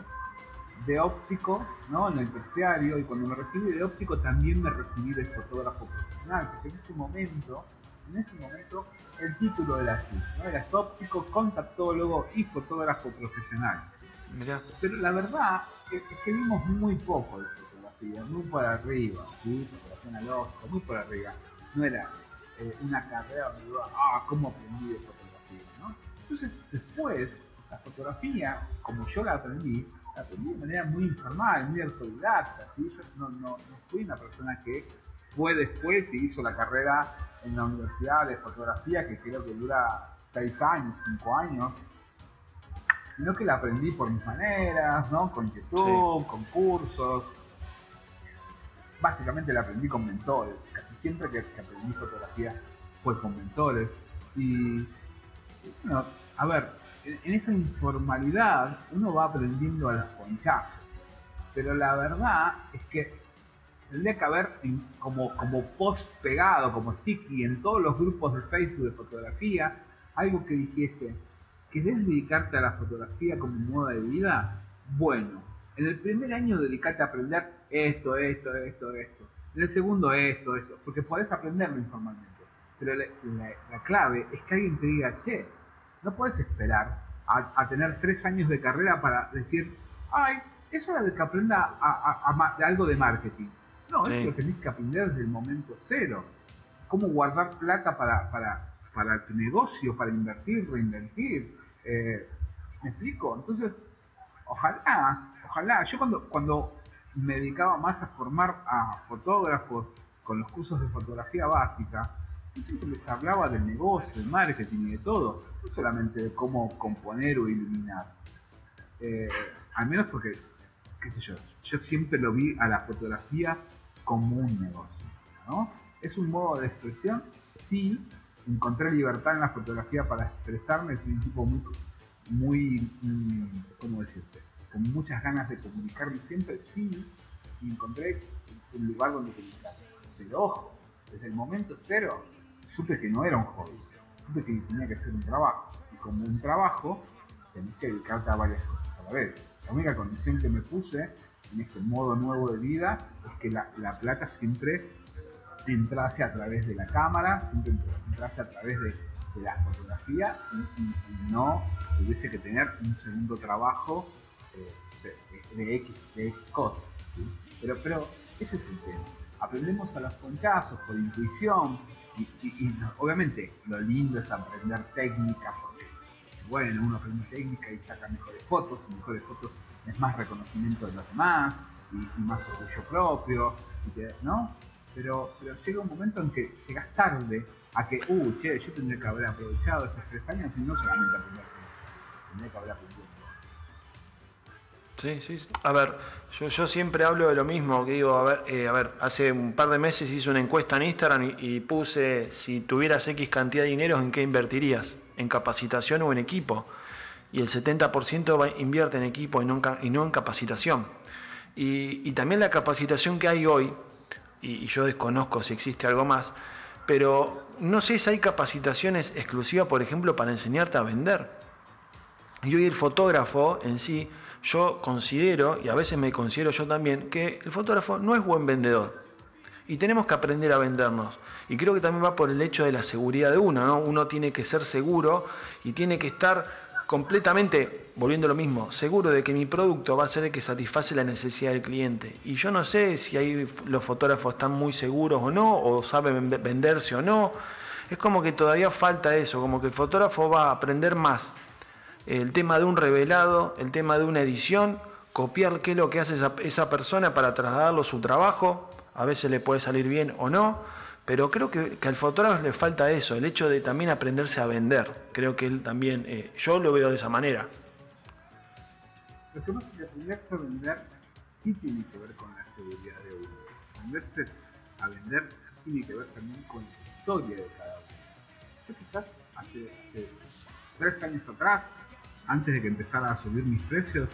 de óptico, ¿no? En el terciario, y cuando me recibí de óptico también me recibí de fotógrafo profesional, porque en ese momento, en ese momento el título de la ¿no? Era óptico, contactólogo y fotógrafo profesional. Pero la verdad es, que vimos muy poco de fotografía, muy por arriba, ¿sí? Fotografía analógica, muy por arriba. No era eh, una carrera donde ah, ¿cómo aprendí de fotografía? ¿no? Entonces, después, la fotografía, como yo la aprendí, la aprendí de manera muy informal, muy autodidacta. ¿sí? Yo no, no, no fui una persona que fue después y hizo la carrera en la universidad de fotografía, que creo que dura 6 años, 5 años, sino que la aprendí por mis maneras, ¿no? Con YouTube, con cursos. Básicamente la aprendí con mentores. Casi siempre que, aprendí fotografía fue con mentores. Y, bueno, a ver, en, esa informalidad uno va aprendiendo a las ponchazos. Pero la verdad es que tendría que haber como, como post pegado, como sticky en todos los grupos de Facebook de fotografía, algo que dijese, ¿querés dedicarte a la fotografía como moda de vida? Bueno, en el primer año dedicate a aprender esto, esto, esto, esto. En el segundo esto, esto, porque podés aprenderlo informalmente. Pero la, clave es que alguien te diga, che, no puedes esperar a, tener tres años de carrera para decir, ay, es hora de que aprenda a, algo de marketing no, eso lo tenés que aprender desde el momento cero. Cómo guardar plata para, para, para tu negocio, para invertir, reinvertir. Eh, ¿Me explico? Entonces, ojalá, ojalá. Yo cuando, cuando me dedicaba más a formar a fotógrafos con los cursos de fotografía básica, yo siempre les hablaba del negocio, del marketing y de todo, no solamente de cómo componer o iluminar. Eh, al menos porque, qué sé yo, yo siempre lo vi a la fotografía como un negocio. ¿no? ¿Es un modo de expresión? Sí, encontré libertad en la fotografía para expresarme, soy un tipo muy, muy mm, ¿cómo decirte? Con muchas ganas de comunicarme siempre, sí, y encontré un lugar donde comunicarme. Pero ojo, desde el momento cero supe que no era un hobby, supe que tenía que ser un trabajo. Y como un trabajo, tenés que dedicarte a varias cosas a la vez. La única condición que me puse en este modo nuevo de vida es que la, plata siempre entrase a través de la cámara, siempre entrase a través de, la fotografía y, no tuviese que tener un segundo trabajo eh, de, X, de cosas. Pero, pero ese es el tema. Aprendemos a los ponchazos por intuición y, obviamente lo lindo es aprender técnicas porque bueno, uno aprende técnica y saca mejores fotos, y mejores fotos es más reconocimiento de los demás y, más orgullo propio, ¿no? Pero, pero llega un momento en que llegas tarde a que, uh, che, yo tendría que haber aprovechado estos tres años y no solamente aprender, tendría que haber aprendido. Sí, sí. A ver, yo, yo siempre hablo de lo mismo, que digo, a ver, eh, a ver, hace un par de meses hice una encuesta en Instagram y, puse si tuvieras X cantidad de dinero, ¿en qué invertirías? ¿En capacitación o en equipo? Y el 70% invierte en equipo y no en, y no en capacitación. Y, y, también la capacitación que hay hoy, y yo desconozco si existe algo más, pero no sé si hay capacitaciones exclusivas, por ejemplo, para enseñarte a vender. Y hoy el fotógrafo en sí, yo considero, y a veces me considero yo también, que el fotógrafo no es buen vendedor. Y tenemos que aprender a vendernos. Y creo que también va por el hecho de la seguridad de uno, ¿no? Uno tiene que ser seguro y tiene que estar completamente, volviendo a lo mismo, seguro de que mi producto va a ser el que satisface la necesidad del cliente. Y yo no sé si ahí los fotógrafos están muy seguros o no, o saben venderse o no. Es como que todavía falta eso, como que el fotógrafo va a aprender más el tema de un revelado, el tema de una edición, copiar qué es lo que hace esa, esa persona para trasladarlo a su trabajo. A veces le puede salir bien o no pero creo que, al fotógrafo le falta eso, el hecho de también aprenderse a vender. Creo que él también, eh, yo lo veo de esa manera. Lo que pasa que aprenderse a vender sí tiene que ver con la seguridad de uno. Aprenderse a vender tiene que ver también con la historia de cada uno. Yo quizás hace tres años atrás, antes de que empezara a subir mis precios,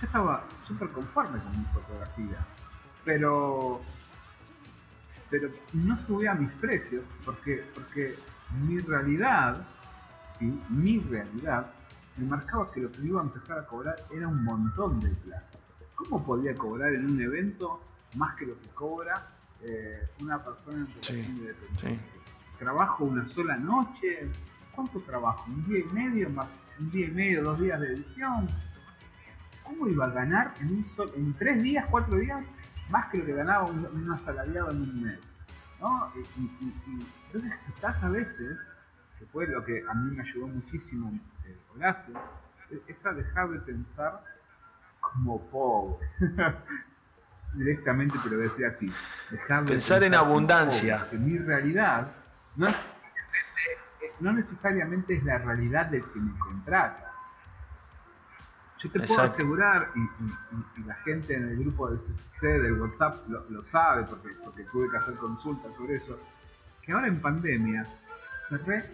yo estaba súper conforme con mi fotografía. Pero pero no subía mis precios porque, porque mi realidad, mi realidad, me marcaba que lo que iba a empezar a cobrar era un montón de plata. ¿Cómo podía cobrar en un evento más que lo que cobra eh, una persona en relación de ¿Trabajo una sola noche? ¿Cuánto trabajo? ¿Un día y medio más? ¿Un día y medio, dos días de edición? ¿Cómo iba a ganar en, un en tres días, cuatro días más que lo que ganaba un, asalariado en un mes. ¿no? Y, entonces quizás a veces, que fue lo que a mí me ayudó muchísimo eh, Horacio, es a dejar de pensar como pobre. (laughs) Directamente te lo decía así. Dejar de pensar, en abundancia. que mi realidad no, no necesariamente es la realidad del que me contrata yo te puedo asegurar, y, la gente en el grupo del CCC, del WhatsApp, lo, sabe, porque, porque tuve que hacer consultas sobre eso, que ahora en pandemia cerré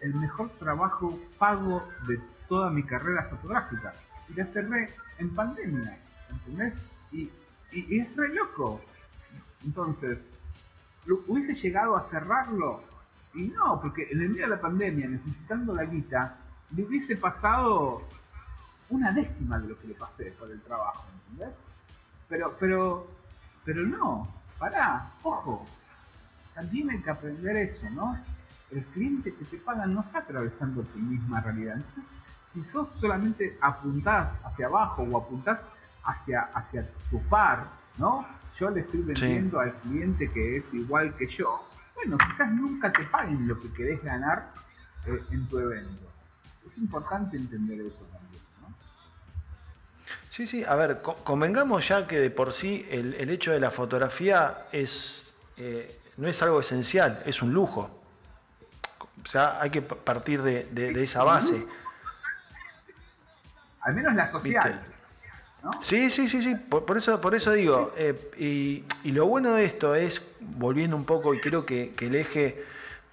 el mejor trabajo pago de toda mi carrera fotográfica. Y la cerré en pandemia, ¿entendés? Y, y, es re loco. Entonces, ¿hubiese llegado a cerrarlo? Y no, porque en el medio de la pandemia, necesitando la guita, le hubiese pasado una décima de lo que le pasé por el trabajo, ¿entendés? Pero, pero, pero no, pará, ojo, también hay que aprender eso, ¿no? El cliente que te paga no está atravesando tu misma realidad. Entonces, si sos solamente apuntás hacia abajo o apuntás hacia, hacia tu par, ¿no? Yo le estoy vendiendo al cliente que es igual que yo. Bueno, quizás nunca te paguen lo que querés ganar eh, en tu evento. Es importante entender eso también. Sí, sí, a ver, convengamos ya que de por sí el, hecho de la fotografía es, eh, no es algo esencial, es un lujo. O sea, hay que partir de, esa base. Al menos la social. Sí, sí, sí, sí, por, eso, por eso digo, eh, y, lo bueno de esto es, volviendo un poco, y creo que, el eje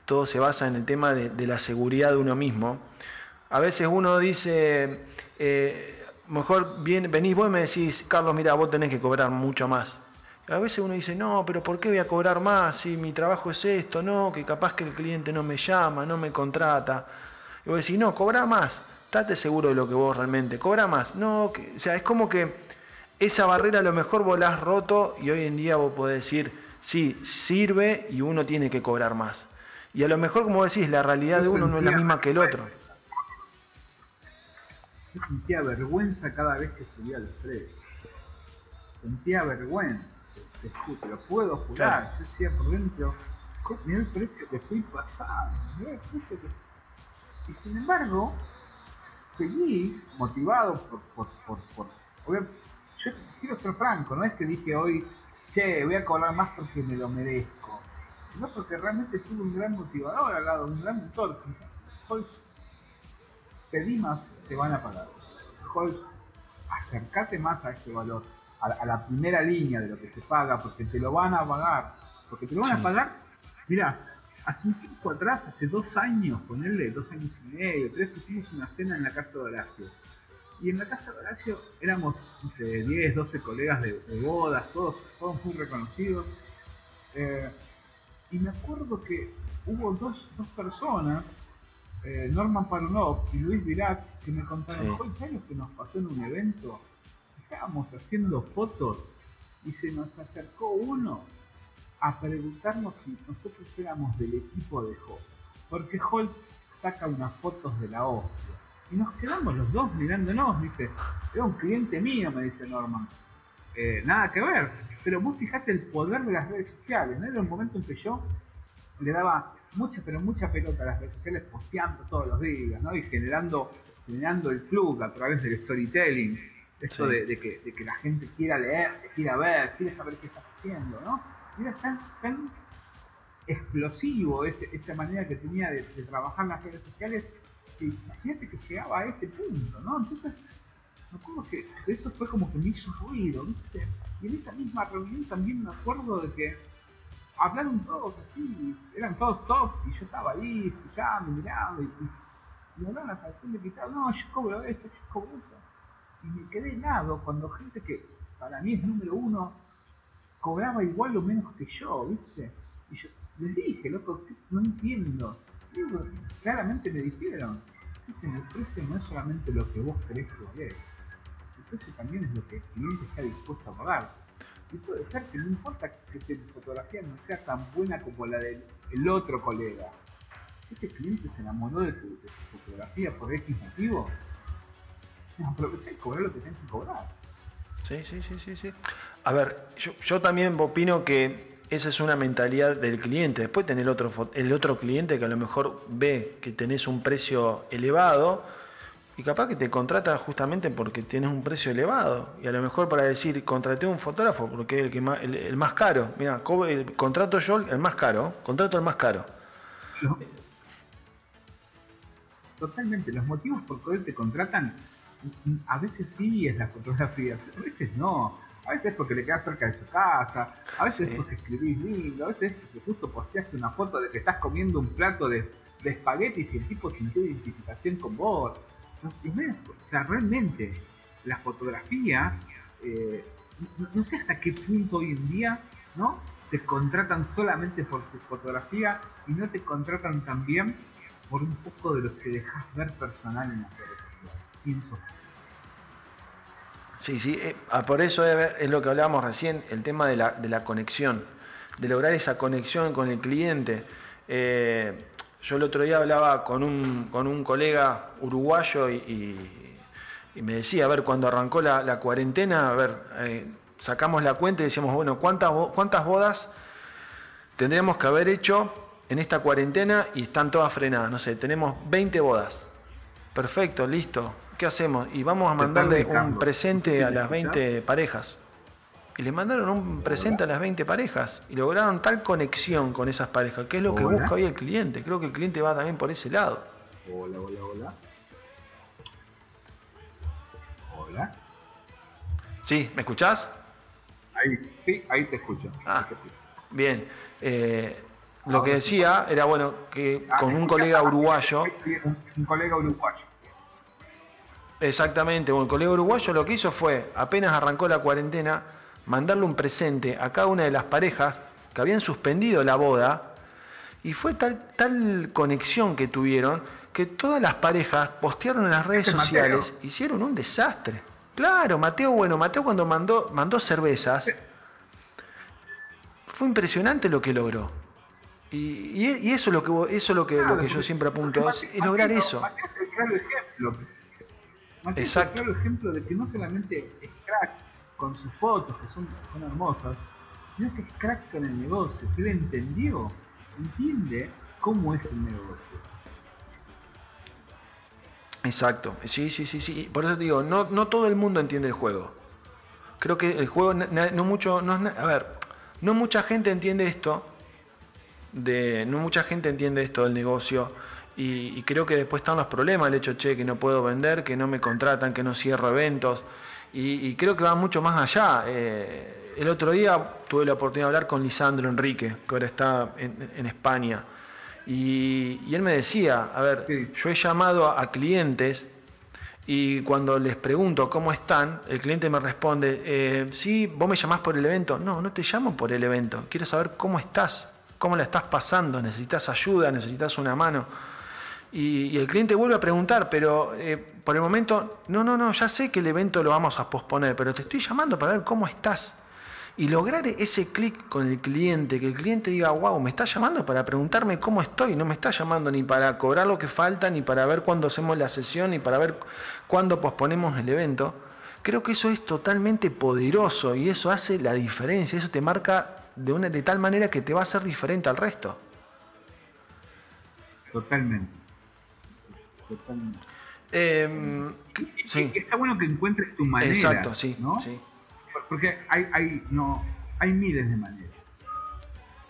todo se basa en el tema de, la seguridad de uno mismo. A veces uno dice, eh, mejor bien, venís vos y me decís, Carlos, mira, vos tenés que cobrar mucho más. A veces uno dice, no, pero ¿por qué voy a cobrar más si mi trabajo es esto? No, que capaz que el cliente no me llama, no me contrata. Y vos decís, no, cobra más, estate seguro de lo que vos realmente, cobra más. No, que, o sea, es como que esa barrera a lo mejor vos la has roto y hoy en día vos podés decir, sí, sirve y uno tiene que cobrar más. Y a lo mejor, como decís, la realidad de uno no es la misma que el otro sentía vergüenza cada vez que subía los precios. Sentía vergüenza, te, lo puedo jurar. Yo decía por dentro, mira el precio que estoy pasando, Y sin embargo, seguí motivado por, por, por, yo quiero ser franco, no es que dije hoy, che, voy a cobrar más porque me lo merezco, sino porque realmente tuve un gran motivador al lado, un gran motor. Hoy pedí más, te van a pagar. Hoy acercate más a ese valor, a, la primera línea de lo que se paga, porque te lo van a pagar, porque te lo van a pagar, mira, hace un tiempo atrás, hace dos años, ponerle dos años y medio, tres, hicimos una cena en la casa de Horacio. Y en la casa de Horacio éramos entre 10, 12 colegas de, bodas, todos, todos muy reconocidos. Eh, y me acuerdo que hubo dos, dos personas, eh, Norman Paronov y Luis Virac, que me contaron, sí. ¿sabes lo que nos pasó en un evento? Estábamos haciendo fotos y se nos acercó uno a preguntarnos si nosotros éramos del equipo de Holt. Porque Holt saca unas fotos de la hostia. Y nos quedamos los dos mirándonos, dice, era un cliente mío, me dice Norman. Eh, nada que ver, pero vos fijate el poder de las redes sociales, ¿no? Era un momento en que yo le daba mucha, pero mucha pelota a las redes sociales posteando todos los días, ¿no? Y generando, generando el club a través del storytelling, esto de, que, de, que, la gente quiera leer, quiera ver, quiera saber qué estás haciendo, ¿no? Era tan, tan explosivo esta manera que tenía de, trabajar las redes sociales que imagínate que llegaba a ese punto, ¿no? Entonces, me acuerdo que eso fue como que me hizo ruido, ¿viste? Y en esa misma reunión también me acuerdo de que hablaron todos así, eran todos top, y yo estaba ahí, escuchando, mirando, y, y, y hablaban la canción de quitar, no, yo cobro esto, yo cobro esto. Y me quedé helado cuando gente que para mí es número uno cobraba igual o menos que yo, ¿viste? Y yo les dije, loco, no entiendo. Claramente me dijeron, el precio no es solamente lo que vos querés que el precio también es lo que el cliente está dispuesto a pagar. Y puede ser que no importa que tu fotografía no sea tan buena como la del otro colega. Este cliente se enamoró de tu, fotografía por X motivo, aprovecha y cobrar lo que tenés que cobrar. Sí, sí, sí, sí, sí. A ver, yo, también opino que esa es una mentalidad del cliente. Después tenés el otro, el otro cliente que a lo mejor ve que tenés un precio elevado y capaz que te contrata justamente porque tienes un precio elevado. Y a lo mejor para decir, contraté un fotógrafo porque es el, que más, el, más caro. Mira, contrato yo el más caro, contrato el más caro. Totalmente, los motivos por los te contratan, a veces sí es la fotografía, a veces no a veces es porque le quedas cerca de su casa, a veces es porque escribís lindo, a veces es porque justo posteaste una foto de que estás comiendo un plato de, de espaguetis y el tipo sintió identificación con vos. o sea, realmente la fotografía, eh, no, sé hasta qué punto hoy en día, ¿no? Te contratan solamente por tu fotografía y no te contratan también por un poco de lo que dejas ver personal en sociales. Pienso Sí, sí, eh, ah, por eso es, lo que hablábamos recién, el tema de la, de la, conexión, de lograr esa conexión con el cliente. Eh, yo el otro día hablaba con un, con un colega uruguayo y, me decía, a ver, cuando arrancó la, cuarentena, a ver, eh, sacamos la cuenta y decíamos, bueno, ¿cuántas, ¿cuántas bodas tendríamos que haber hecho en esta cuarentena y están todas frenadas? No sé, tenemos 20 bodas. Perfecto, listo. ¿Qué hacemos? Y vamos a mandarle un presente a las 20 parejas. Y le mandaron un presente a las 20 parejas y lograron tal conexión con esas parejas, que es lo que busca hoy el cliente. Creo que el cliente va también por ese lado. Hola, hola, hola. Hola. Sí, ¿me escuchás? Ahí, sí, ahí te escucho. Ah, bien. Eh, lo que decía era bueno que ah, con un colega uruguayo. Un colega uruguayo Exactamente, bueno, el colega uruguayo lo que hizo fue, apenas arrancó la cuarentena, mandarle un presente a cada una de las parejas que habían suspendido la boda, y fue tal, tal conexión que tuvieron que todas las parejas postearon en las redes (laughs) sociales, hicieron un desastre. Claro, Mateo, bueno, Mateo cuando mandó, mandó cervezas, fue impresionante lo que logró. Y, eso es lo que eso lo que, lo que yo siempre apunto, es, lograr eso. Exacto. es ejemplo de que no solamente es crack con sus fotos, que son, son hermosas, sino que es crack con el negocio, que él entendió, entiende cómo es el negocio. Exacto, sí, sí, sí, sí. Por eso te digo, no, no todo el mundo entiende el juego. Creo que el juego, no mucho, no, a ver, no mucha gente entiende esto, de, no mucha gente entiende esto del negocio y, creo que después están los problemas, el hecho, che, que no puedo vender, que no me contratan, que no cierro eventos y, creo que va mucho más allá. Eh, el otro día tuve la oportunidad de hablar con Lisandro Enrique, que ahora está en, España, y, él me decía, a ver, yo he llamado a, clientes y cuando les pregunto cómo están, el cliente me responde, eh, sí, vos me llamás por el evento. No, no te llamo por el evento, quiero saber cómo estás, cómo la estás pasando, necesitas ayuda, necesitas una mano. Y, el cliente vuelve a preguntar, pero eh, por el momento, no, no, no, ya sé que el evento lo vamos a posponer, pero te estoy llamando para ver cómo estás. Y lograr ese clic con el cliente, que el cliente diga, wow, me está llamando para preguntarme cómo estoy, no me está llamando ni para cobrar lo que falta, ni para ver cuándo hacemos la sesión, ni para ver cuándo posponemos el evento. Creo que eso es totalmente poderoso y eso hace la diferencia, eso te marca de, una, de tal manera que te va a hacer diferente al resto. Totalmente. Em, sí. Está bueno que encuentres tu manera. Exacto, sí. ¿no? sí. Porque hay, hay, no, hay miles de maneras.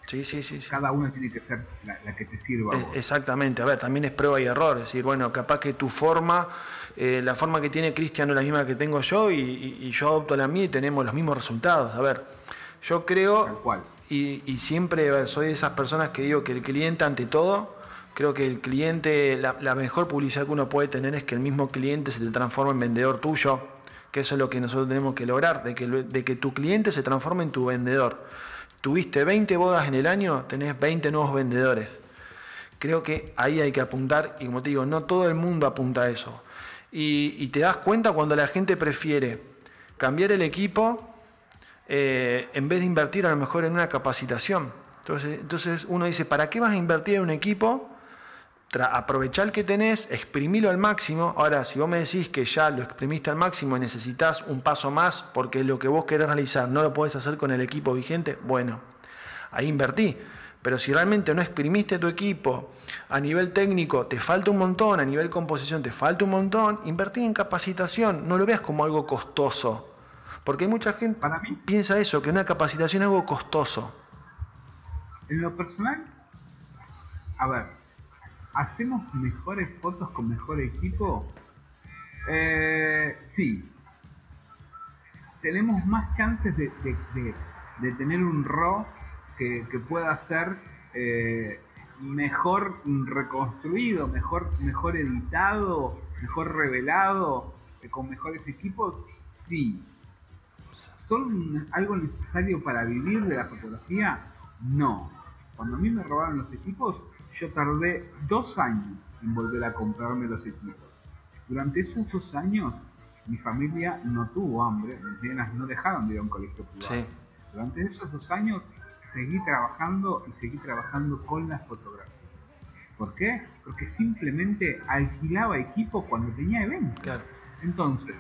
Sí, sí, sí, Cada una tiene que ser la, que te sirva. exactamente, a ver, también es prueba y error. Es decir, bueno, capaz que tu forma, eh, la forma que tiene Cristian es la misma que tengo yo y, yo adopto la mía y tenemos los mismos resultados. A ver, yo creo, Tal cual. Y, y, siempre soy de esas personas que digo que el cliente ante todo, creo que el cliente, la, mejor publicidad que uno puede tener es que el mismo cliente se te transforma en vendedor tuyo que eso es lo que nosotros tenemos que lograr, de que, de que tu cliente se transforme en tu vendedor. Tuviste 20 bodas en el año, tenés 20 nuevos vendedores. Creo que ahí hay que apuntar, y como te digo, no todo el mundo apunta a eso. Y, te das cuenta cuando la gente prefiere cambiar el equipo eh, en vez de invertir a lo mejor en una capacitación. Entonces, entonces uno dice, ¿para qué vas a invertir en un equipo aprovechar el que tenés, exprimilo al máximo. Ahora, si vos me decís que ya lo exprimiste al máximo y necesitas un paso más porque lo que vos querés realizar no lo podés hacer con el equipo vigente, bueno, ahí invertí. Pero si realmente no exprimiste tu equipo a nivel técnico, te falta un montón, a nivel composición te falta un montón, invertí en capacitación, no lo veas como algo costoso. Porque hay mucha gente Para mí, piensa eso, que una capacitación es algo costoso. En lo personal, a ver, ¿Hacemos mejores fotos con mejor equipo? Eh, sí. Tenemos más chances de, tener un RAW que, pueda ser eh, mejor reconstruido, mejor, mejor editado, mejor revelado, eh, con mejores equipos. Sí. ¿Son algo necesario para vivir de la fotografía? No. Cuando a mí me robaron los equipos, yo tardé dos años en volver a comprarme los equipos. Durante esos dos años, mi familia no tuvo hambre, mis nenas no dejaron de ir a un colegio privado. Durante esos dos años seguí trabajando y seguí trabajando con las fotografías. ¿Por qué? Porque simplemente alquilaba equipo cuando tenía eventos. Entonces,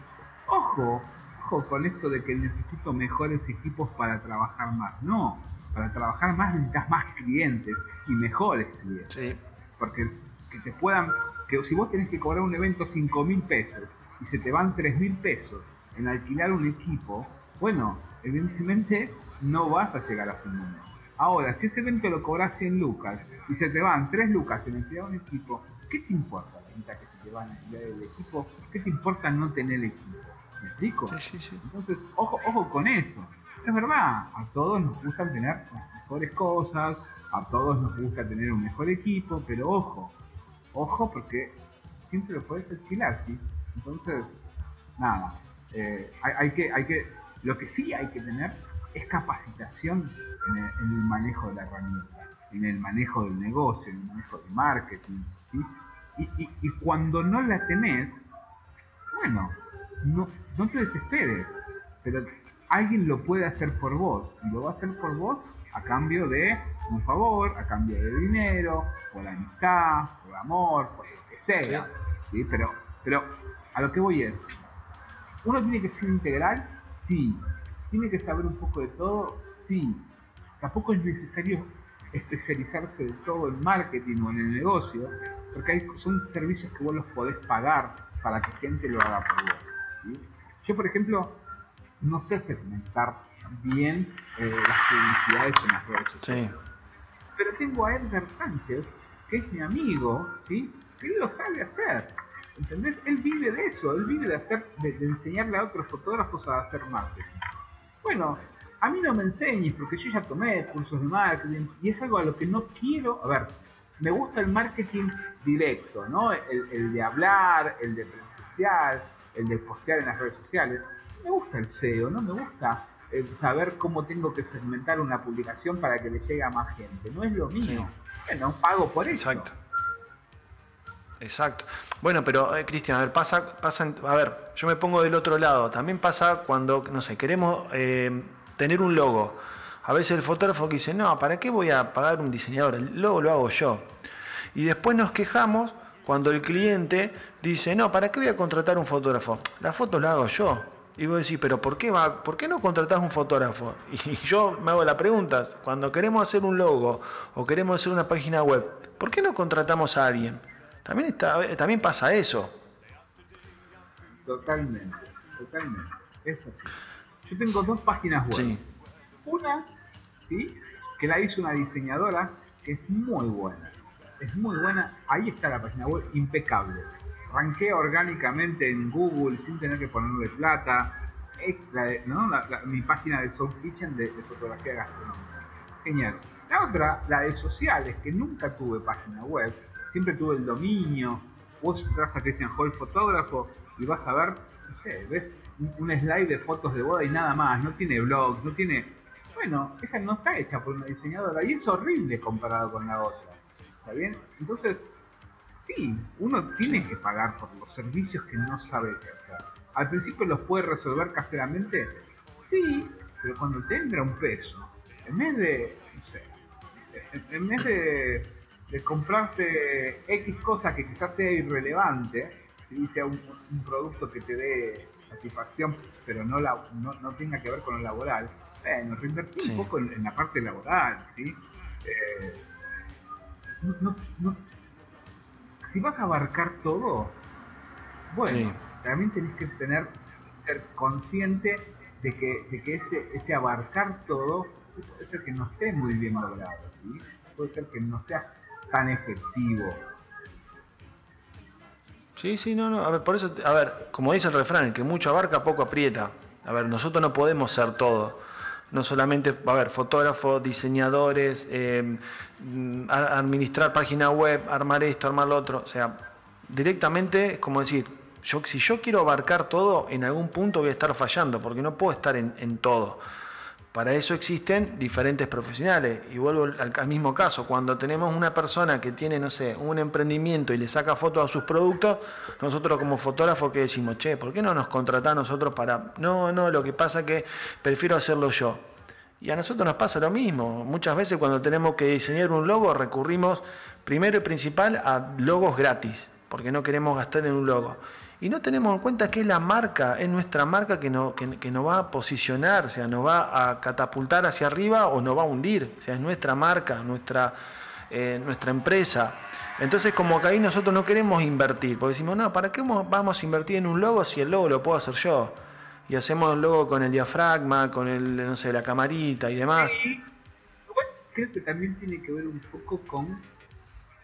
ojo, ojo con esto de que necesito mejores equipos para trabajar más. No, para trabajar más necesitas más clientes y mejores clientes. Sí. Porque que te puedan, que si vos tenés que cobrar un evento 5 mil pesos y se te van 3 mil pesos en alquilar un equipo, bueno, evidentemente no vas a llegar a fin mes. Ahora, si ese evento lo cobras 100 lucas y se te van 3 lucas en alquilar un equipo, ¿qué te importa la que se te van a alquilar el equipo? ¿Qué te importa no tener equipo? ¿Me explico? Sí, sí, sí. Entonces, ojo, ojo con eso es verdad, a todos nos gusta tener las mejores cosas, a todos nos gusta tener un mejor equipo, pero ojo, ojo porque siempre lo puedes alquilar, ¿sí? Entonces, nada, eh, hay, que, hay que, lo que sí hay que tener es capacitación en el, manejo de la herramienta, en el manejo del negocio, en el manejo del marketing, ¿sí? Y, y, cuando no la tenés, bueno, no, no te desesperes, pero alguien lo puede hacer por vos y lo va a hacer por vos a cambio de un favor, a cambio de dinero, por amistad, por amor, por lo que sea. Sí. Pero, pero a lo que voy es, uno tiene que ser integral, sí. Tiene que saber un poco de todo, sí. Tampoco es necesario especializarse de todo en marketing o en el negocio, porque hay, son servicios que vos los podés pagar para que gente lo haga por vos. Yo, por ejemplo, no sé segmentar bien eh, las publicidades en las redes sociales. Pero tengo a Edgar Sánchez, que es mi amigo, ¿sí? que él lo sabe hacer. ¿Entendés? Él vive de eso, él vive de hacer, de, enseñarle a otros fotógrafos a hacer marketing. Bueno, a mí no me enseñes, porque yo ya tomé cursos de marketing y es algo a lo que no quiero. A ver, me gusta el marketing directo, ¿no? El, de hablar, el de presencial, el de postear en las redes sociales. Me gusta el SEO, ¿no? Me gusta eh, saber cómo tengo que segmentar una publicación para que le llegue a más gente. No es lo mío. Bueno, pago por eso. Exacto. Exacto. Bueno, pero eh, Cristian, a ver, pasa, pasa, a ver, yo me pongo del otro lado. También pasa cuando, no sé, queremos eh, tener un logo. A veces el fotógrafo que dice, no, ¿para qué voy a pagar un diseñador? El logo lo hago yo. Y después nos quejamos cuando el cliente dice, no, ¿para qué voy a contratar un fotógrafo? La foto la hago yo. Y vos decís, pero ¿por qué, va, ¿por qué no contratás un fotógrafo? (laughs) Y yo me hago la pregunta, cuando queremos hacer un logo o queremos hacer una página web, ¿por qué no contratamos a alguien? También, está, también pasa eso. Totalmente, totalmente. Eso. Yo tengo dos páginas web. Una, ¿sí? que la hizo una diseñadora que es muy buena. Es muy buena. Ahí está la página web, impecable ranqué orgánicamente en Google sin tener que ponerle plata. Es mi página de Soul Kitchen de, fotografía gastronómica. Genial. La otra, la de sociales, que nunca tuve página web, siempre tuve el dominio. Vos entras a Christian Hall fotógrafo y vas a ver, no sé, ves un, slide de fotos de boda y nada más. No tiene blog, no tiene. Bueno, esa no está hecha por una diseñadora y es horrible comparado con la otra. ¿Está bien? Entonces, Sí, uno tiene que pagar por los servicios que no sabe qué hacer. Al principio los puede resolver caseramente, sí, pero cuando te entra un peso, en vez de, no sé, en vez de, de comprarte X cosa que quizás sea irrelevante, si sea un, producto que te dé satisfacción, pero no, la, no, tenga que ver con lo laboral, bueno, reinvertir un poco en, la parte laboral, ¿sí? Eh, no, no, si vas a abarcar todo, bueno, también tenés que tener, ser consciente de que, de que ese, ese abarcar todo puede ser que no esté muy bien logrado, ¿sí? puede ser que no sea tan efectivo. Sí, sí, no, no, a ver, por eso, a ver, como dice el refrán, que mucho abarca, poco aprieta. A ver, nosotros no podemos ser todo no solamente, a ver, fotógrafos, diseñadores, eh, administrar página web, armar esto, armar lo otro, o sea, directamente es como decir, yo, si yo quiero abarcar todo, en algún punto voy a estar fallando, porque no puedo estar en todo. Para eso existen diferentes profesionales. Y vuelvo al, mismo caso, cuando tenemos una persona que tiene, no sé, un emprendimiento y le saca fotos a sus productos, nosotros como fotógrafos que decimos, che, ¿por qué no nos contrata a nosotros para... No, no, lo que pasa es que prefiero hacerlo yo. Y a nosotros nos pasa lo mismo. Muchas veces cuando tenemos que diseñar un logo recurrimos primero y principal a logos gratis, porque no queremos gastar en un logo y no tenemos en cuenta que es la marca, es nuestra marca que, no, que, nos va a posicionar, o sea, nos va a catapultar hacia arriba o nos va a hundir, o sea, es nuestra marca, nuestra, eh, nuestra empresa. Entonces, como que ahí nosotros no queremos invertir, porque decimos, no, ¿para qué vamos a invertir en un logo si el logo lo puedo hacer yo? Y hacemos el logo con el diafragma, con el, no sé, la camarita y demás. creo que también tiene que ver un poco con,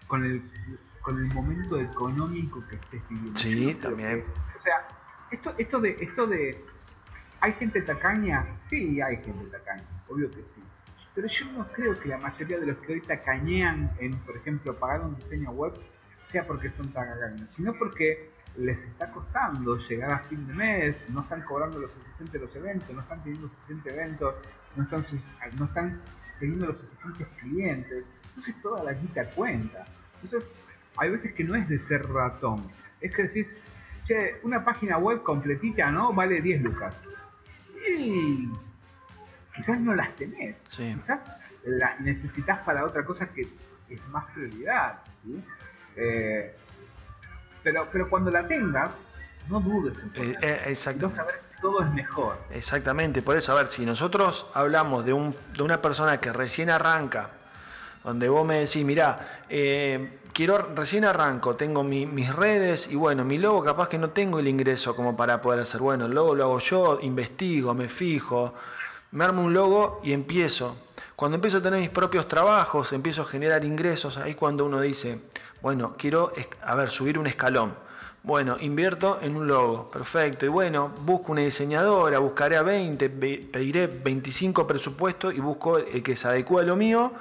con el con el momento económico que estés viviendo. Sí, también. o sea, esto, esto de, esto de, ¿hay gente tacaña? Sí, hay gente tacaña, obvio que sí. Pero yo no creo que la mayoría de los que hoy tacañean en, por ejemplo, pagar un diseño web sea porque son tacaños, sino porque les está costando llegar a fin de mes, no están cobrando lo suficiente los eventos, no están teniendo suficientes eventos, no están, no están teniendo los suficientes clientes. Entonces toda la guita cuenta. Entonces hay veces que no es de ser ratón. Es que decís, che, una página web completita, ¿no? Vale 10 lucas. Y quizás no las tenés. Quizás las necesitas para otra cosa que es más prioridad. Eh, pero, pero cuando la tengas, no dudes en eh, eh que todo es mejor. Exactamente, por eso, a ver, si nosotros hablamos de, un, de una persona que recién arranca donde vos me decís, mirá, eh, quiero, recién arranco, tengo mis redes y bueno, mi logo capaz que no tengo el ingreso como para poder hacer. Bueno, el logo lo hago yo, investigo, me fijo, me armo un logo y empiezo. Cuando empiezo a tener mis propios trabajos, empiezo a generar ingresos, ahí cuando uno dice, bueno, quiero, a ver, subir un escalón. Bueno, invierto en un logo, perfecto. Y bueno, busco una diseñadora, buscaré a 20, pediré 25 presupuestos y busco el que se adecue a lo mío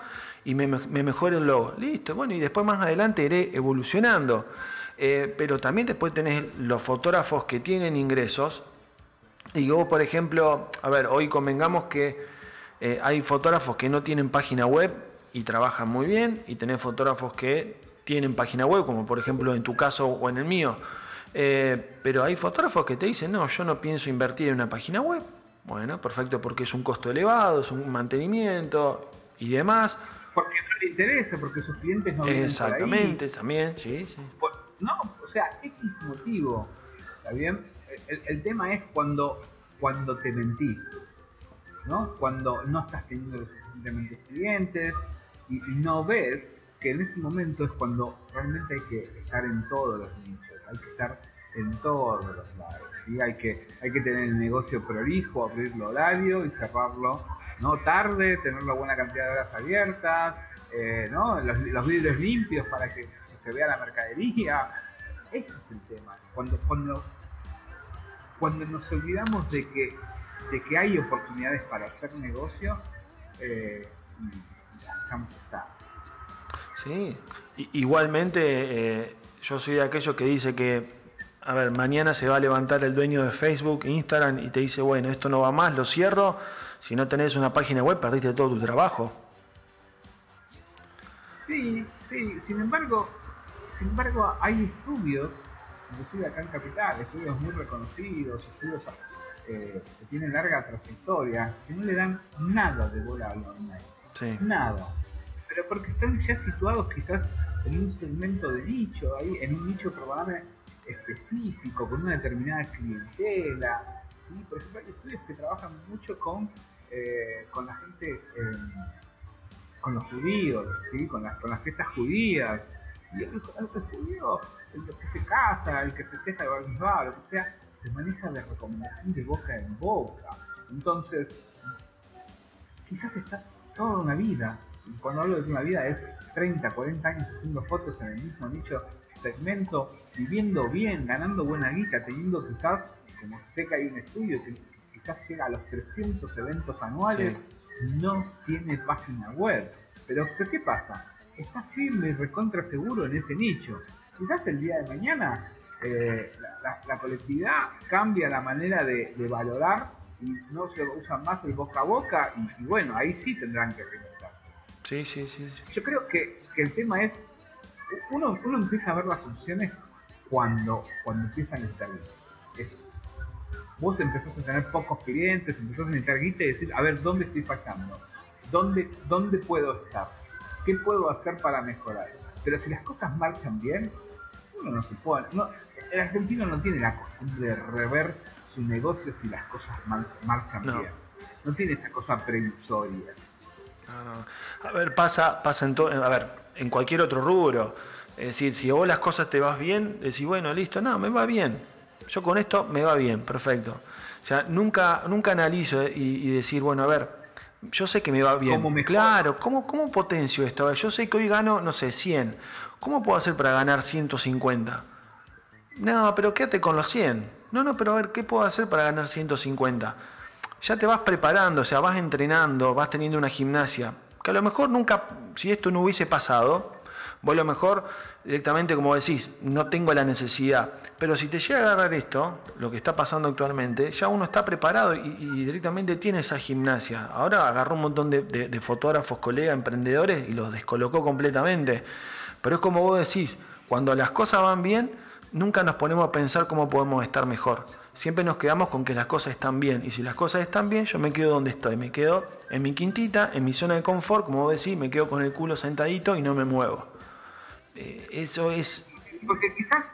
y me, mejore el logo. Listo, bueno, y después más adelante iré evolucionando. Eh, pero también después tenés los fotógrafos que tienen ingresos. Y vos, por ejemplo, a ver, hoy convengamos que eh, hay fotógrafos que no tienen página web y trabajan muy bien, y tenés fotógrafos que tienen página web, como por ejemplo en tu caso o en el mío. Eh, pero hay fotógrafos que te dicen, no, yo no pienso invertir en una página web. Bueno, perfecto, porque es un costo elevado, es un mantenimiento y demás. Porque no le interesa, porque sus clientes no Exactamente, también, sí, sí. Pues, no, o sea, X motivo, ¿está bien? El, tema es cuando, cuando te mentís, ¿no? Cuando no estás teniendo suficientemente clientes y, no ves que en ese momento es cuando realmente hay que estar en todos los nichos, hay que estar en todos los lados, ¿sí? hay, que, hay que tener el negocio prolijo, abrirlo horario y cerrarlo no tarde, tener una buena cantidad de horas abiertas, eh, ¿no? los, los, vidrios limpios para que se vea la mercadería. Ese es el tema. Cuando, cuando, cuando nos olvidamos de que, de que hay oportunidades para hacer negocio, eh, estamos Sí, igualmente eh, yo soy de aquellos que dice que, a ver, mañana se va a levantar el dueño de Facebook, Instagram y te dice, bueno, esto no va más, lo cierro si no tenés una página web, perdiste todo tu trabajo. Sí, sí, sin embargo, sin embargo hay estudios, inclusive acá en Capital, estudios muy reconocidos, estudios eh, que tienen larga trayectoria, que no le dan nada de bola al online. Sí. Nada. Pero porque están ya situados quizás en un segmento de nicho, ahí, en un nicho probablemente específico, con una determinada clientela. Por ejemplo, hay estudios que trabajan mucho con eh, con la gente, eh, con los judíos, con, las, con las fiestas judías. Y el, el, judío, el que se casa, el que se festeja de Bar lo que sea, se maneja de recomendación de boca en boca. Entonces, quizás está toda una vida, y cuando hablo de una vida es 30, 40 años haciendo fotos en el mismo nicho segmento, viviendo bien, ganando buena guita, teniendo quizás, como sé que hay un estudio, quizás llega a los 300 eventos anuales, no tiene página web. Pero, ¿qué pasa? Está firme y recontra seguro en ese nicho. Quizás el día de mañana eh, la, colectividad cambia la manera de, valorar y no se usa más el boca a boca y, bueno, ahí sí tendrán que reinventar. Sí, sí, sí, Yo creo que, el tema es, uno, uno empieza a ver las opciones cuando, cuando empiezan a estar vos empezás a tener pocos clientes, empezás a necesitar guita y decir, a ver, ¿dónde estoy fallando? ¿Dónde, ¿Dónde puedo estar? ¿Qué puedo hacer para mejorar? Pero si las cosas marchan bien, uno no se puede... No, el argentino no tiene la costumbre de rever su negocio si las cosas marchan bien. No tiene esa cosa previsoria. A ver, pasa, pasa en todo, a ver, en cualquier otro rubro. Es decir, si vos las cosas te vas bien, decís, bueno, listo, no, me va bien yo con esto me va bien, perfecto. O sea, nunca, nunca analizo y, decir, bueno, a ver, yo sé que me va bien. ¿Cómo claro, ¿cómo, ¿cómo potencio esto? A ver, yo sé que hoy gano, no sé, 100. ¿Cómo puedo hacer para ganar 150? No, pero quédate con los 100. No, no, pero a ver, ¿qué puedo hacer para ganar 150? Ya te vas preparando, o sea, vas entrenando, vas teniendo una gimnasia. Que a lo mejor nunca, si esto no hubiese pasado, vos a lo mejor directamente, como decís, no tengo la necesidad. Pero si te llega a agarrar esto, lo que está pasando actualmente, ya uno está preparado y, directamente tiene esa gimnasia. Ahora agarró un montón de, fotógrafos, colegas, emprendedores y los descolocó completamente. Pero es como vos decís, cuando las cosas van bien, nunca nos ponemos a pensar cómo podemos estar mejor. Siempre nos quedamos con que las cosas están bien. Y si las cosas están bien, yo me quedo donde estoy. Me quedo en mi quintita, en mi zona de confort, como vos decís, me quedo con el culo sentadito y no me muevo. Eh, eso es... Porque quizás,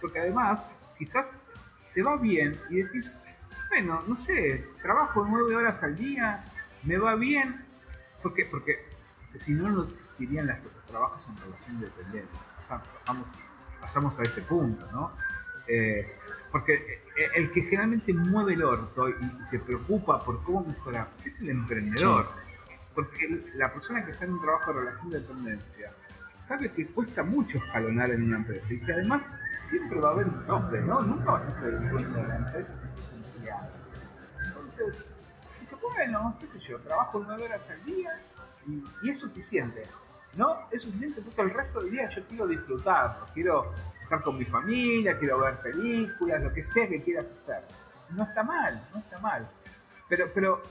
porque además, quizás te va bien y decís, bueno, no sé, trabajo nueve horas al día, me va bien, porque, porque si no, no existirían los trabajos en relación dependiente. pasamos, a ese punto, ¿no? Eh, porque el que generalmente mueve el orto y, se preocupa por cómo mejorar es el emprendedor. Porque la persona que está en un trabajo de relación de dependencia sabe que cuesta mucho escalonar en una empresa y que además siempre va a haber un tope, ¿no? Nunca vas a ser el dueño de la empresa Entonces, bueno, qué sé yo, trabajo nueve horas al día y, es suficiente. ¿No? Es suficiente porque el resto del día yo quiero disfrutar, quiero estar con mi familia, quiero ver películas, lo que sea que quieras hacer. No está mal, no está mal. Pero, pero